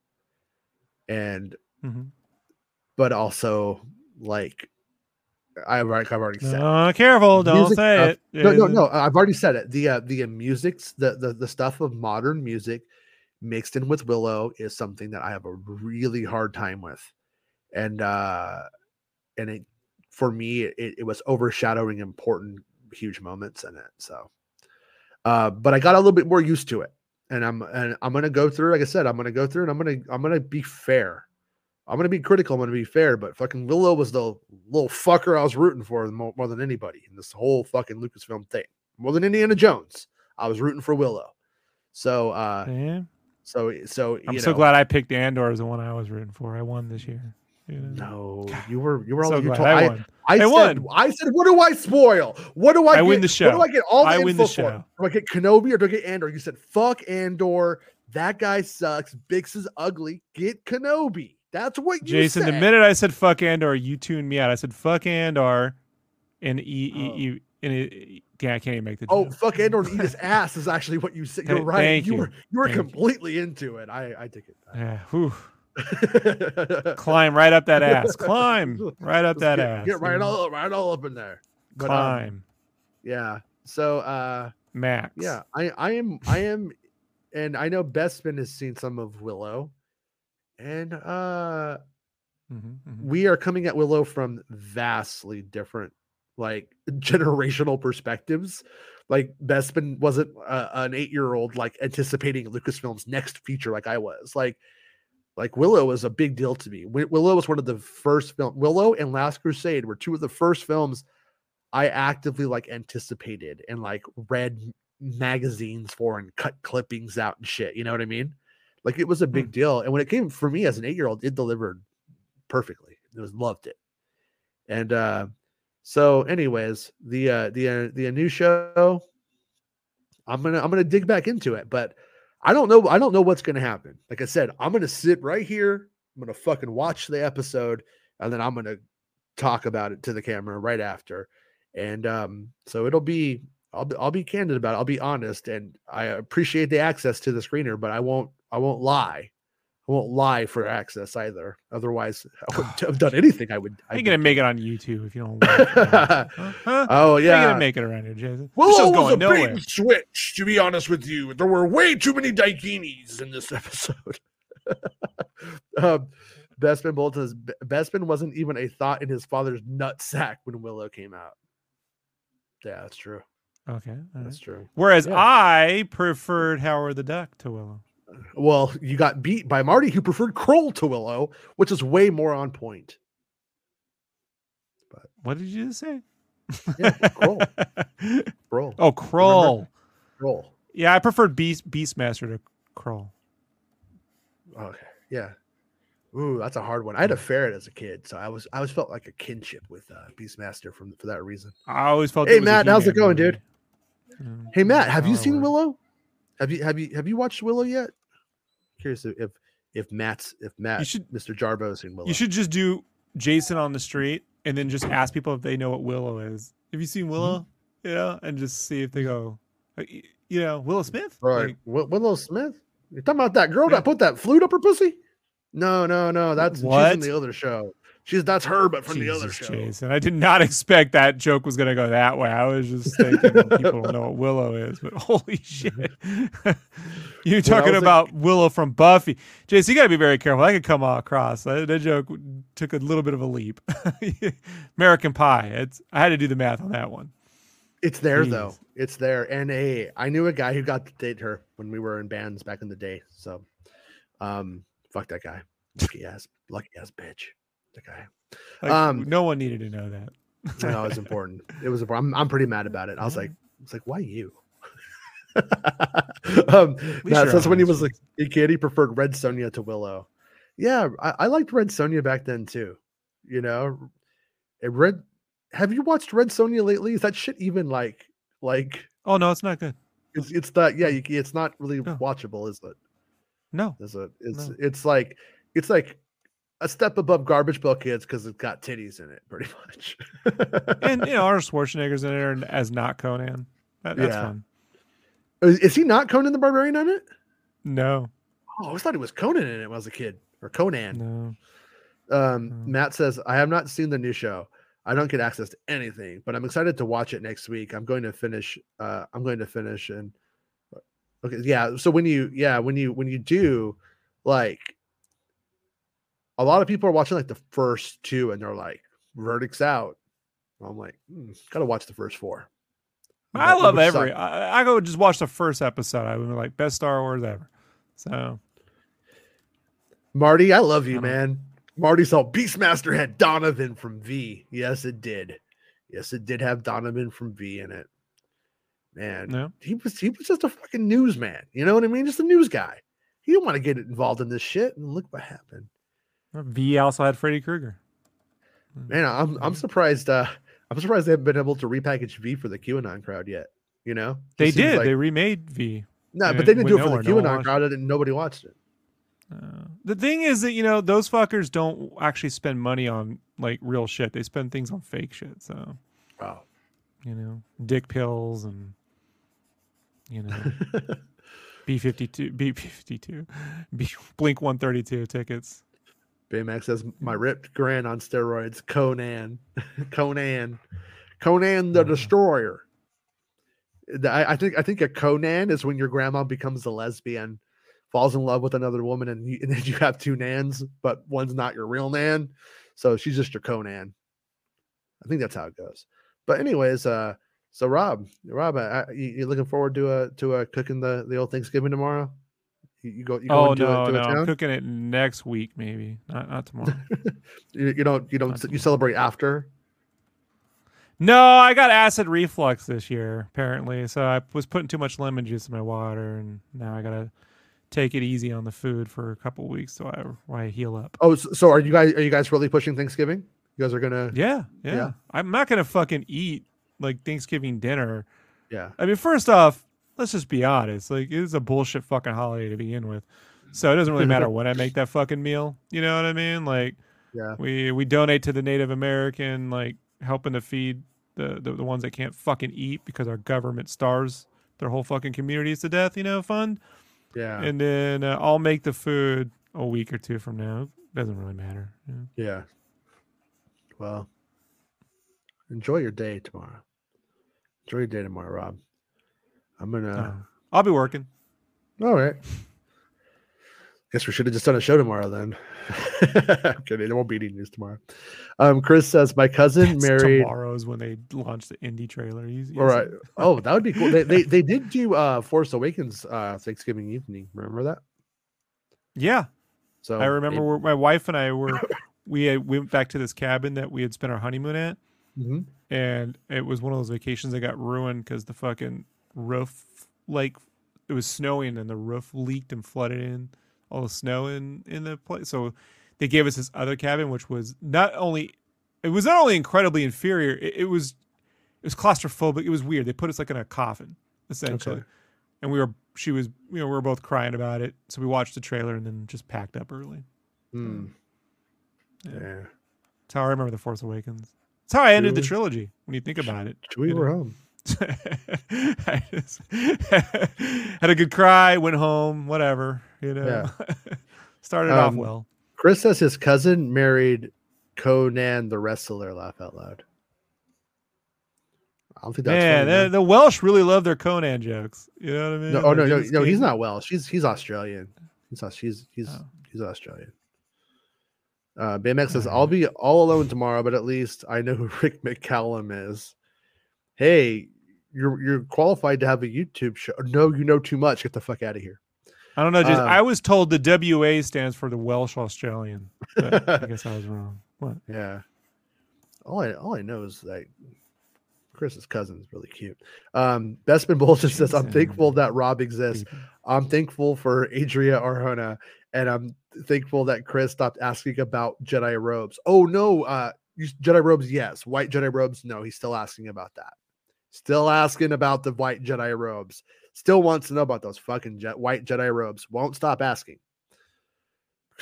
And mm-hmm. but also like I've already, I've already said. No, careful! Don't Music say stuff- it. No, no, no. I've already said it. The uh, the uh, music's the, the the stuff of modern music mixed in with Willow is something that I have a really hard time with, and uh, and it for me it, it was overshadowing important huge moments in it. So, uh, but I got a little bit more used to it, and I'm and I'm gonna go through. Like I said, I'm gonna go through, and I'm gonna I'm gonna be fair. I'm gonna be critical. I'm gonna be fair, but fucking Willow was the little fucker I was rooting for more, more than anybody in this whole fucking Lucasfilm thing. More than Indiana Jones, I was rooting for Willow. So, uh, Yeah. so, so I'm you so glad I picked Andor as the one I was rooting for. I won this year. Know? No, you were you were so all you told, I I, won. I, I said won. I said what do I spoil? What do I, I get? win the show. What do I get all the I win the for? show. Do I get Kenobi or do I get Andor? You said fuck Andor. That guy sucks. Bix is ugly. Get Kenobi. That's what you said. Jason, said. the minute I said fuck Andor, you tuned me out. I said fuck Andor, and e, e, Oh. e and it, yeah, I can't even make the. Oh, joke. fuck Andor and eat his ass is actually what you said. You're right. thank you you. were you were Thank you. completely into it. I I take it Yeah, whew. climb right up that ass. Climb right up Let's that get, ass. Get right all right all up in there. But, um, Climb, yeah. So uh Max. yeah, I I am I am and I know Bespin has seen some of Willow. And uh Mhm, mhm. we are coming at Willow from vastly different like generational perspectives. Like Bespin wasn't uh, an 8-year-old like anticipating Lucasfilm's next feature like I was. Like like Willow was a big deal to me. Willow was one of the first film Willow and Last Crusade were two of the first films I actively like anticipated and like read magazines for and cut clippings out and shit. You know what I mean? Like it was a big deal. And when it came for me as an eight year old, it delivered perfectly. It was loved it. And uh so anyways, the uh the uh, the new show I'm gonna I'm gonna dig back into it, but I don't know I don't know what's gonna happen. Like I said, I'm gonna sit right here, I'm gonna fucking watch the episode, and then I'm gonna talk about it to the camera right after. And um, so it'll be I'll be I'll be candid about it. I'll be honest, and I appreciate the access to the screener, but I won't I won't lie. I won't lie for access either. Otherwise, I wouldn't have done anything. I would. I'd gonna make it on YouTube if you don't? Huh? Huh? Oh yeah. gonna make it around here, Jason? Well, This show's it was going a nowhere. and switch. To be honest with you, there were way too many Daikinis in this episode. um, Bespin Bolt says Bespin wasn't even a thought in his father's nut sack when Willow came out. Yeah, that's true. Okay. all right. That's true. Whereas Yeah. I preferred Howard the Duck to Willow. Well, you got beat by Marty, who preferred Krull to Willow, which is way more on point. But what did you just say? Yeah, Krull. Krull. oh, Krull. Krull. Yeah, I preferred Beast Beastmaster to Krull. Okay. Yeah. Ooh, that's a hard one. I had a ferret as a kid, so I was I always felt like a kinship with uh, Beastmaster from for that reason. I always felt. Hey, it was a Matt, how's it going, movie. dude? Hey Matt, have you seen. Willow? Have you have you have you watched Willow yet? Curious if if Matt's if Matt should- Mr. Jarbo has seen Willow. You should just do Jason on the street and then just ask people if they know what Willow is. Have you Mm-hmm. seen Willow? You know, and just see if they go, uh, you know, Willow Smith. Right. Like, Wi- Willow Smith? You're talking about that girl Yeah. that put that flute up her pussy? No, no, no. That's she's in the other show. She's that's her, but from the other Jesus, show. Jason. I did not expect that joke was going to go that way. I was just thinking people don't know what Willow is, but holy shit. You're talking was a- about Willow from Buffy. Jason, you got to be very careful. That could come across. That, that joke took a little bit of a leap. American Pie. It's I had to do the math on that one. It's there though. It's there. And a I knew a guy who got to date her when we were in bands back in the day. So um fuck that guy. Lucky ass, lucky ass bitch. Guy. Like, Um, no one needed to know that. I know it's important. It was important. I'm, I'm pretty mad about it. I was like, I was like, why you? um, no, so that's when he was like a kid. He preferred Red Sonja to Willow. Yeah, I, I liked Red Sonja back then too. You know, and Red. Have you watched Red Sonja lately? Is that shit even like like? Oh no, it's not good. It's it's not. Yeah, you, it's not really No. watchable, is it? No. Is it? It's No. it's like it's like a step above Garbage Pail Kids because it's got titties in it, pretty much. And you know, Arnold Schwarzenegger's in there as not Conan. That, that's Yeah. fun. is, is he not Conan the Barbarian on it? No, Oh, I always thought he was Conan in it when I was a kid, or Conan. no. Um, No. Matt says, I have not seen the new show. I don't get access to anything, but I'm excited to watch it next week. I'm going to finish. Uh, I'm going to finish and okay, yeah. So when you, yeah, when you when you do, like, a lot of people are watching like the first two, and they're like, verdicts out. I'm like, hmm, gotta watch the first four. I love every. suck- I, I go just watch the first episode. I was like best Star Wars ever. So Marty, I love you, I man. Marty saw Beastmaster had Donovan from V. Yes, it did. Yes, it did have Donovan from V in it. Man, no, he was he was just a fucking newsman. You know what I mean? Just a news guy. He didn't want to get involved in this shit. And look what happened. V also had Freddy Krueger. Man, I'm I'm surprised. Uh, I'm surprised they haven't been able to repackage V for the QAnon crowd yet. You know, They did. like- they remade V. no, and but they didn't do it for the nowhere. No crowd, and nobody watched it. Uh, the thing is that you know those fuckers don't actually spend money on like real shit. They spend things on fake shit. So Wow. you know, dick pills and you know, B fifty two, B fifty two, B Blink one thirty two tickets. Baymax says my ripped grand on steroids. Conan, Conan, Conan the Mhm. Destroyer. I, I think I think a Conan is when your grandma becomes a lesbian, falls in love with another woman, and, you, and then you have two Nans, but one's not your real Nan, so she's just your Conan. I think that's how it goes. But anyways, uh, so Rob, Rob, uh, you, you looking forward to uh to uh cooking the the old Thanksgiving tomorrow? You, you go, Oh no, a, no, I'm cooking it next week, maybe not not tomorrow. You, you don't you don't Not you celebrate after? no, I got acid reflux this year apparently, so I was putting too much lemon juice in my water, and now I gotta take it easy on the food for a couple weeks so I I heal up. Oh, so, so are you guys are you guys really pushing Thanksgiving? You guys are gonna Yeah, yeah, Yeah. I'm not gonna fucking eat like Thanksgiving dinner. yeah. I mean, first off, let's just be honest. Like, it is a bullshit fucking holiday to begin with. So it doesn't really matter when I make that fucking meal. You know what I mean? Like, Yeah. we we donate to the Native American, like helping to feed the, the the ones that can't fucking eat because our government starves their whole fucking communities to death. You know, fund. Yeah. And then uh, I'll make the food a week or two from now. Doesn't really matter. Yeah. yeah. Well, enjoy your day tomorrow. Enjoy your day tomorrow, Rob. I'm gonna Uh, I'll be working. all right. Guess we should have just done a show tomorrow then. I'm kidding. There won't be any news tomorrow. Um, Chris says my cousin That's married. tomorrow's when they launch the Indy trailer. He's, All right. Oh, that would be cool. They, they they did do uh Force Awakens uh Thanksgiving evening. Remember that? Yeah, So I remember where my wife and I were. We had, went back to this cabin that we had spent our honeymoon at, Mhm. and it was one of those vacations that got ruined because the fucking roof like it was snowing and the roof leaked and flooded in all the snow in in the place. So they gave us this other cabin, which was not only it was not only incredibly inferior, it, it was it was claustrophobic. It was weird. They put us like in a coffin essentially, Okay. and we were she was you know we were both crying about it. So we watched the trailer and then just packed up early. Hmm. Yeah. Yeah. That's how I remember the Force Awakens. That's how I ended the trilogy. When you think about it, We were home. I just had a good cry, went home, whatever, you know. Started off Um, well. Chris says his cousin married Conan the wrestler. Laugh out loud. I don't think that's Man, funny, the, man. the Welsh really love their Conan jokes. You know what I mean? No, oh no, no, no, he's not Welsh. He's he's Australian. He's he's he's Oh. he's Australian. Uh, BMX says, "I'll be all alone tomorrow, but at least I know who Rick McCallum is." Hey, you're you're qualified to have a YouTube show. No, you know too much. Get the fuck out of here. I don't know. Just Um, I was told the WA stands for the Welsh Australian. I guess I was wrong. What? Yeah. All I all I know is that Chris's cousin is really cute. Um Bespin Bolton says, I'm thankful that Rob exists. I'm thankful for Adria Arjona, and I'm thankful that Chris stopped asking about Jedi robes. Oh no, uh Jedi robes, yes. White Jedi robes, no. He's still asking about that. Still asking about the white Jedi robes. Still wants to know about those fucking jet, white Jedi robes. Won't stop asking.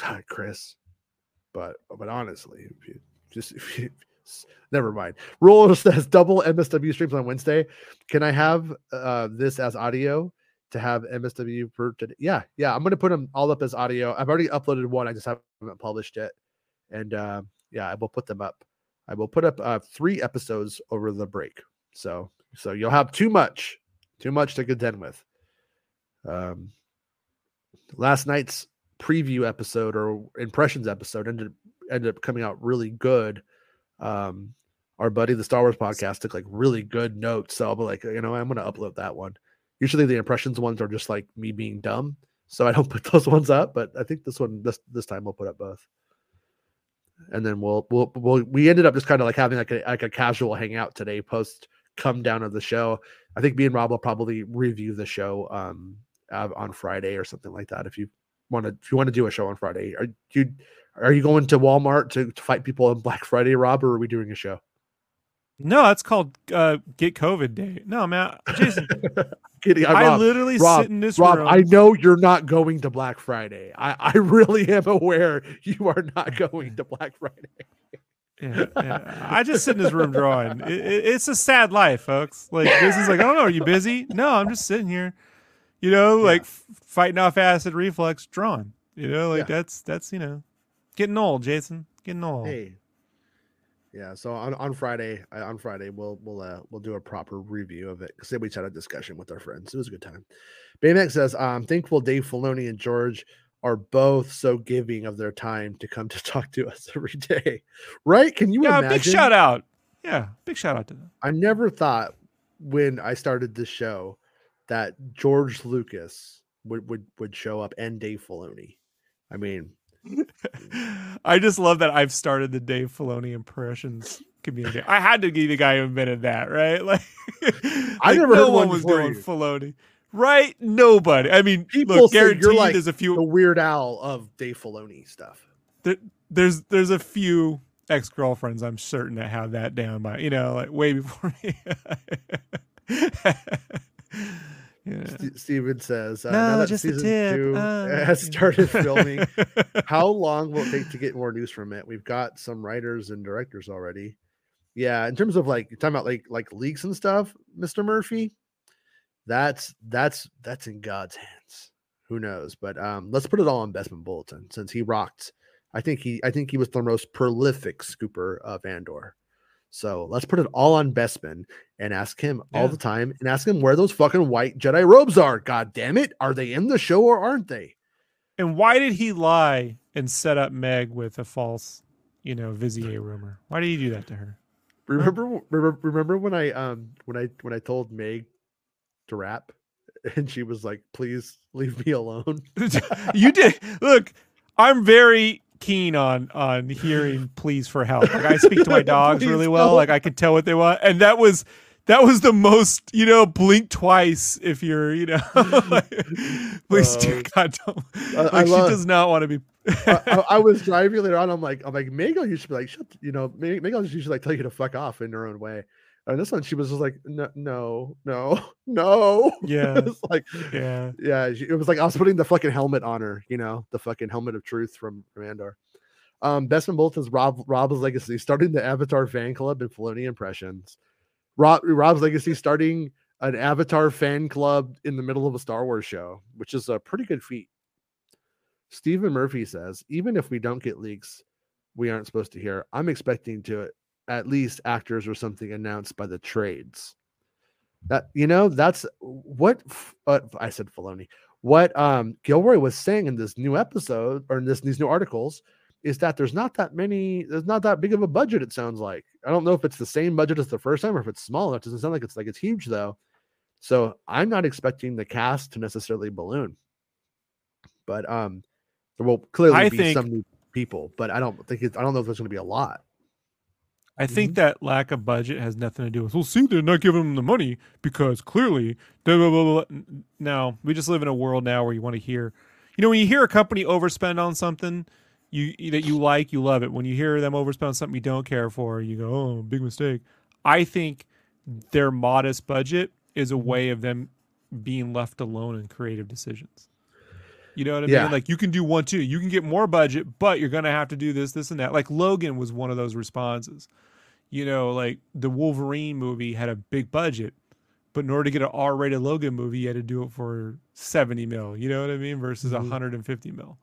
God, Chris. But but honestly, if you just if you, never mind. Rule says double MSW streams on Wednesday. Can I have uh this as audio to have MSW for today? Yeah, yeah. I'm gonna put them all up as audio. I've already uploaded one. I just haven't published it. And uh, yeah, I will put them up. I will put up uh, three episodes over the break. So so you'll have too much, too much to contend with. Um, last night's preview episode or impressions episode ended ended up coming out really good. Um, our buddy the Star Wars podcast took like really good notes, so I'll be like, you know, I'm gonna upload that one. Usually the impressions ones are just like me being dumb, so I don't put those ones up. But I think this one this this time we'll put up both. And then we'll we'll, we'll we ended up just kind of like having like a like a casual hangout today post come down of the show. I think me and Rob will probably review the show um uh, on Friday or something like that. If you want to, if you want to do a show on Friday, are you are you going to Walmart to, to fight people on Black Friday, Rob, or are we doing a show? No, that's called uh, Get COVID Day. No, man, Jason, Kidding, I, I Rob, literally Rob, sit in this Rob, room. I know you're not going to Black Friday. I, I really am aware you are not going to Black Friday. Yeah, yeah. I just sit in this room drawing. It, it- it's a sad life, folks. Like this is like, I don't know, are you busy? No, I'm just sitting here. You know, like f- fighting off acid reflux, drawing. You know, like Yeah. that's that's you know, getting old, Jason. Getting old. Hey, yeah. So on, on Friday, uh, on Friday, we'll we'll uh, we'll do a proper review of it because we had a discussion with our friends. It was a good time. Baymax says, "I'm thankful Dave Filoni and George are both so giving of their time to come to talk to us every day." Right? Can you yeah, imagine? big shout out. Yeah, big shout out to them. I never thought when I started this show that George Lucas would would would show up and Dave Filoni. I mean, I just love that I've started the Dave Filoni impressions community. I had to be the guy who invented that, right? Like, like, never no one was doing you. Filoni, right? Nobody. I mean, people look, say you're guaranteed like there's a few. the Weird Al of Dave Filoni stuff. there, there's there's a few ex girlfriends I'm certain that have that down by you know like way before me. yeah. St- Steven says, uh, No, now that just season two uh, has started filming, how long will it take to get more news from it? We've got some writers and directors already. Yeah, in terms of like you're talking about like like leaks and stuff, Mr. Murphy, that's that's that's in God's hands. Who knows? But um, let's put it all on Bespin Bulletin since he rocked. I think he I think he was the most prolific scooper of Andor. So let's put it all on Bespin and ask him all the time and ask him where those fucking white Jedi robes are. God damn it. Are they in the show or aren't they? And why did he lie and set up Meg with a false, you know, Vizier rumor? Why did he do that to her? Remember, remember remember when I um when I when I told Meg to rap and she was like, please leave me alone. you did look. I'm very keen on on hearing please for help. Like I speak to my dogs really well. help. Like I can tell what they want, and that was that was the most, you know, blink twice if you're, you know, like, please, Uh, dear God, don't. Like, I she love- does not want to be. I, I, I was driving later on. I'm like, I'm like, Megan used to be like, shut, you know, Megan used to like tell you to fuck off in her own way. And this one, she was just like, no, no, no, no. Yeah. it's like, Yeah. yeah, she, it was like I was putting the fucking helmet on her, you know, the fucking helmet of truth from, from Andor. Um, Best from both is Rob Rob's legacy, starting the Avatar fan club and Filoni impressions. Rob Rob's legacy starting an Avatar fan club in the middle of a Star Wars show, which is a pretty good feat. Stephen Murphy says, even if we don't get leaks, we aren't supposed to hear. I'm expecting to at least actors or something announced by the trades. That you know, that's what uh, I said. Filoni. What um Gilroy was saying in this new episode or in this these new articles is that there's not that many. There's not that big of a budget. It sounds like. I don't know if it's the same budget as the first time or if it's small. It doesn't sound like it's like it's huge though. So I'm not expecting the cast to necessarily balloon. But um, there will clearly I be think- some new people. But I don't think it, I don't know if there's going to be a lot. I Mm-hmm. think that lack of budget has nothing to do with. Well, see, they're not giving them the money because clearly, blah, blah, blah, blah. Now we just live in a world now where you want to hear, you know, when you hear a company overspend on something, you that you like, you love it. When you hear them overspend on something you don't care for, you go, "Oh, big mistake." I think their modest budget is a way of them being left alone in creative decisions. You know what I Yeah. mean? Like you can do one too. You can get more budget, but you're gonna have to do this, this, and that. Like Logan was one of those responses. You know, like the Wolverine movie had a big budget, but in order to get an R-rated Logan movie, you had to do it for 70 mil. You know what I mean? Versus Mhm. 150 mil.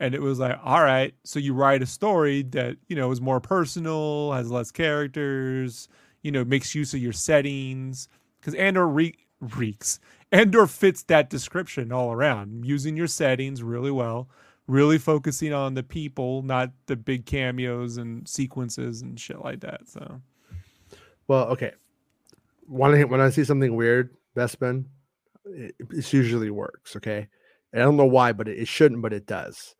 And it was like, all right, so you write a story that you know is more personal, has less characters, you know, makes use of your settings. Because Andor re- reeks. Andor fits that description all around, using your settings really well, really focusing on the people, not the big cameos and sequences and shit like that. So Well, okay. When I when I see something weird, Bespin, it, usually works. Okay, I don't know why, but it, it shouldn't, but it does.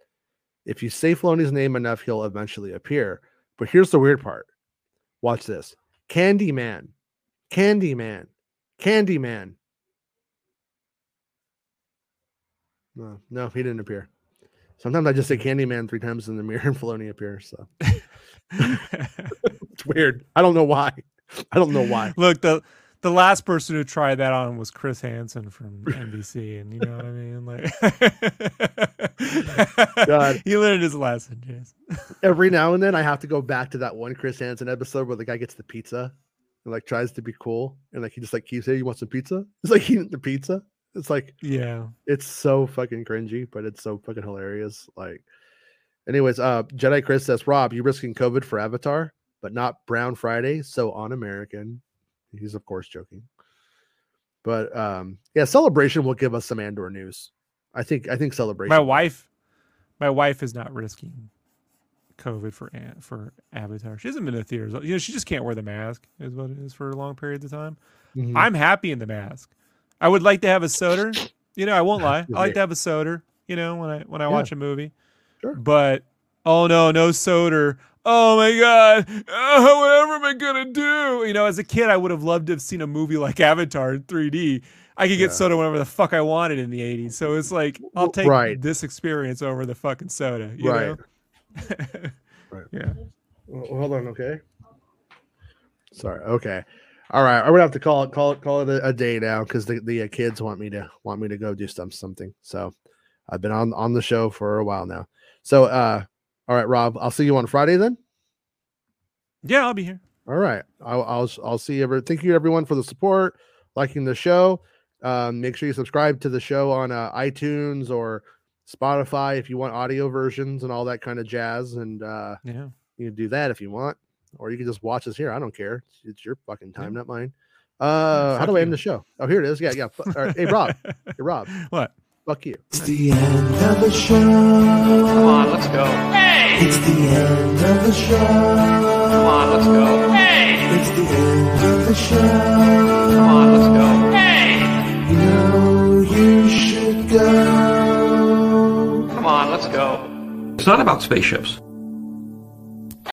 If you say Filoni's name enough, he'll eventually appear. But here's the weird part. Watch this. Candyman, Candyman, Candyman. No, no, he didn't appear. Sometimes I just say Candyman three times in the mirror and Filoni appears. So it's weird. I don't know why. I don't know why. Look, the the last person who tried that on was Chris Hansen from NBC, and you know what I mean. Like, God. he learned his lesson, Jason. Every now and then I have to go back to that one Chris Hansen episode where the guy gets the pizza and like tries to be cool and like he just like keeps saying, You want some pizza? It's like eating the pizza. It's like Yeah, it's so fucking cringy, but it's so fucking hilarious. Like, anyways, uh, Jedi Chris says, Rob, you risking COVID for Avatar, but not Brown Friday, so on American. He's of course joking, but um, yeah, Celebration will give us some Andor news. I think. I think Celebration. my wife, my wife is not risking COVID for for Avatar. She hasn't been to theaters. You know, she just can't wear the mask. Is what it is for a long periods of time. Mhm. I'm happy in the mask. I would like to have a soda. You know, I won't lie. I like to have a soda. You know, when I when I Yeah. watch a movie. Sure. But oh no, no soda. Oh my god. Oh, whatever am I gonna do? You know, as a kid, I would have loved to have seen a movie like Avatar in 3D. I could get Yeah. soda whenever the fuck I wanted in the 80s. So it's like I'll take right. this experience over the fucking soda. You Right. know? Right. Yeah. Well, hold on, okay. Sorry. Okay. All right. I'm gonna have to call it call it call it a, a day now because the, the uh, kids want me to want me to go do some something. So I've been on on the show for a while now. So uh all right, Rob, I'll see you on Friday then. Yeah, I'll be here. All right. I'll I'll I'll see every thank you everyone for the support, liking the show. Um, make sure you subscribe to the show on uh, iTunes or Spotify if you want audio versions and all that kind of jazz. And uh Yeah. You can do that if you want, or you can just watch us here. I don't care. It's, it's your fucking time, not mine. Uh, how do I end you. the show? Oh, here it is. Yeah, yeah. Fu- all right. Hey, Rob. Hey, Rob. What? Fuck you. It's the end of the show. Come on, let's go. Hey! It's the end of the show. Come on, let's go. Hey! It's the end of the show. Come on, let's go. Hey! You know you should go. Come on, let's go. It's not about spaceships.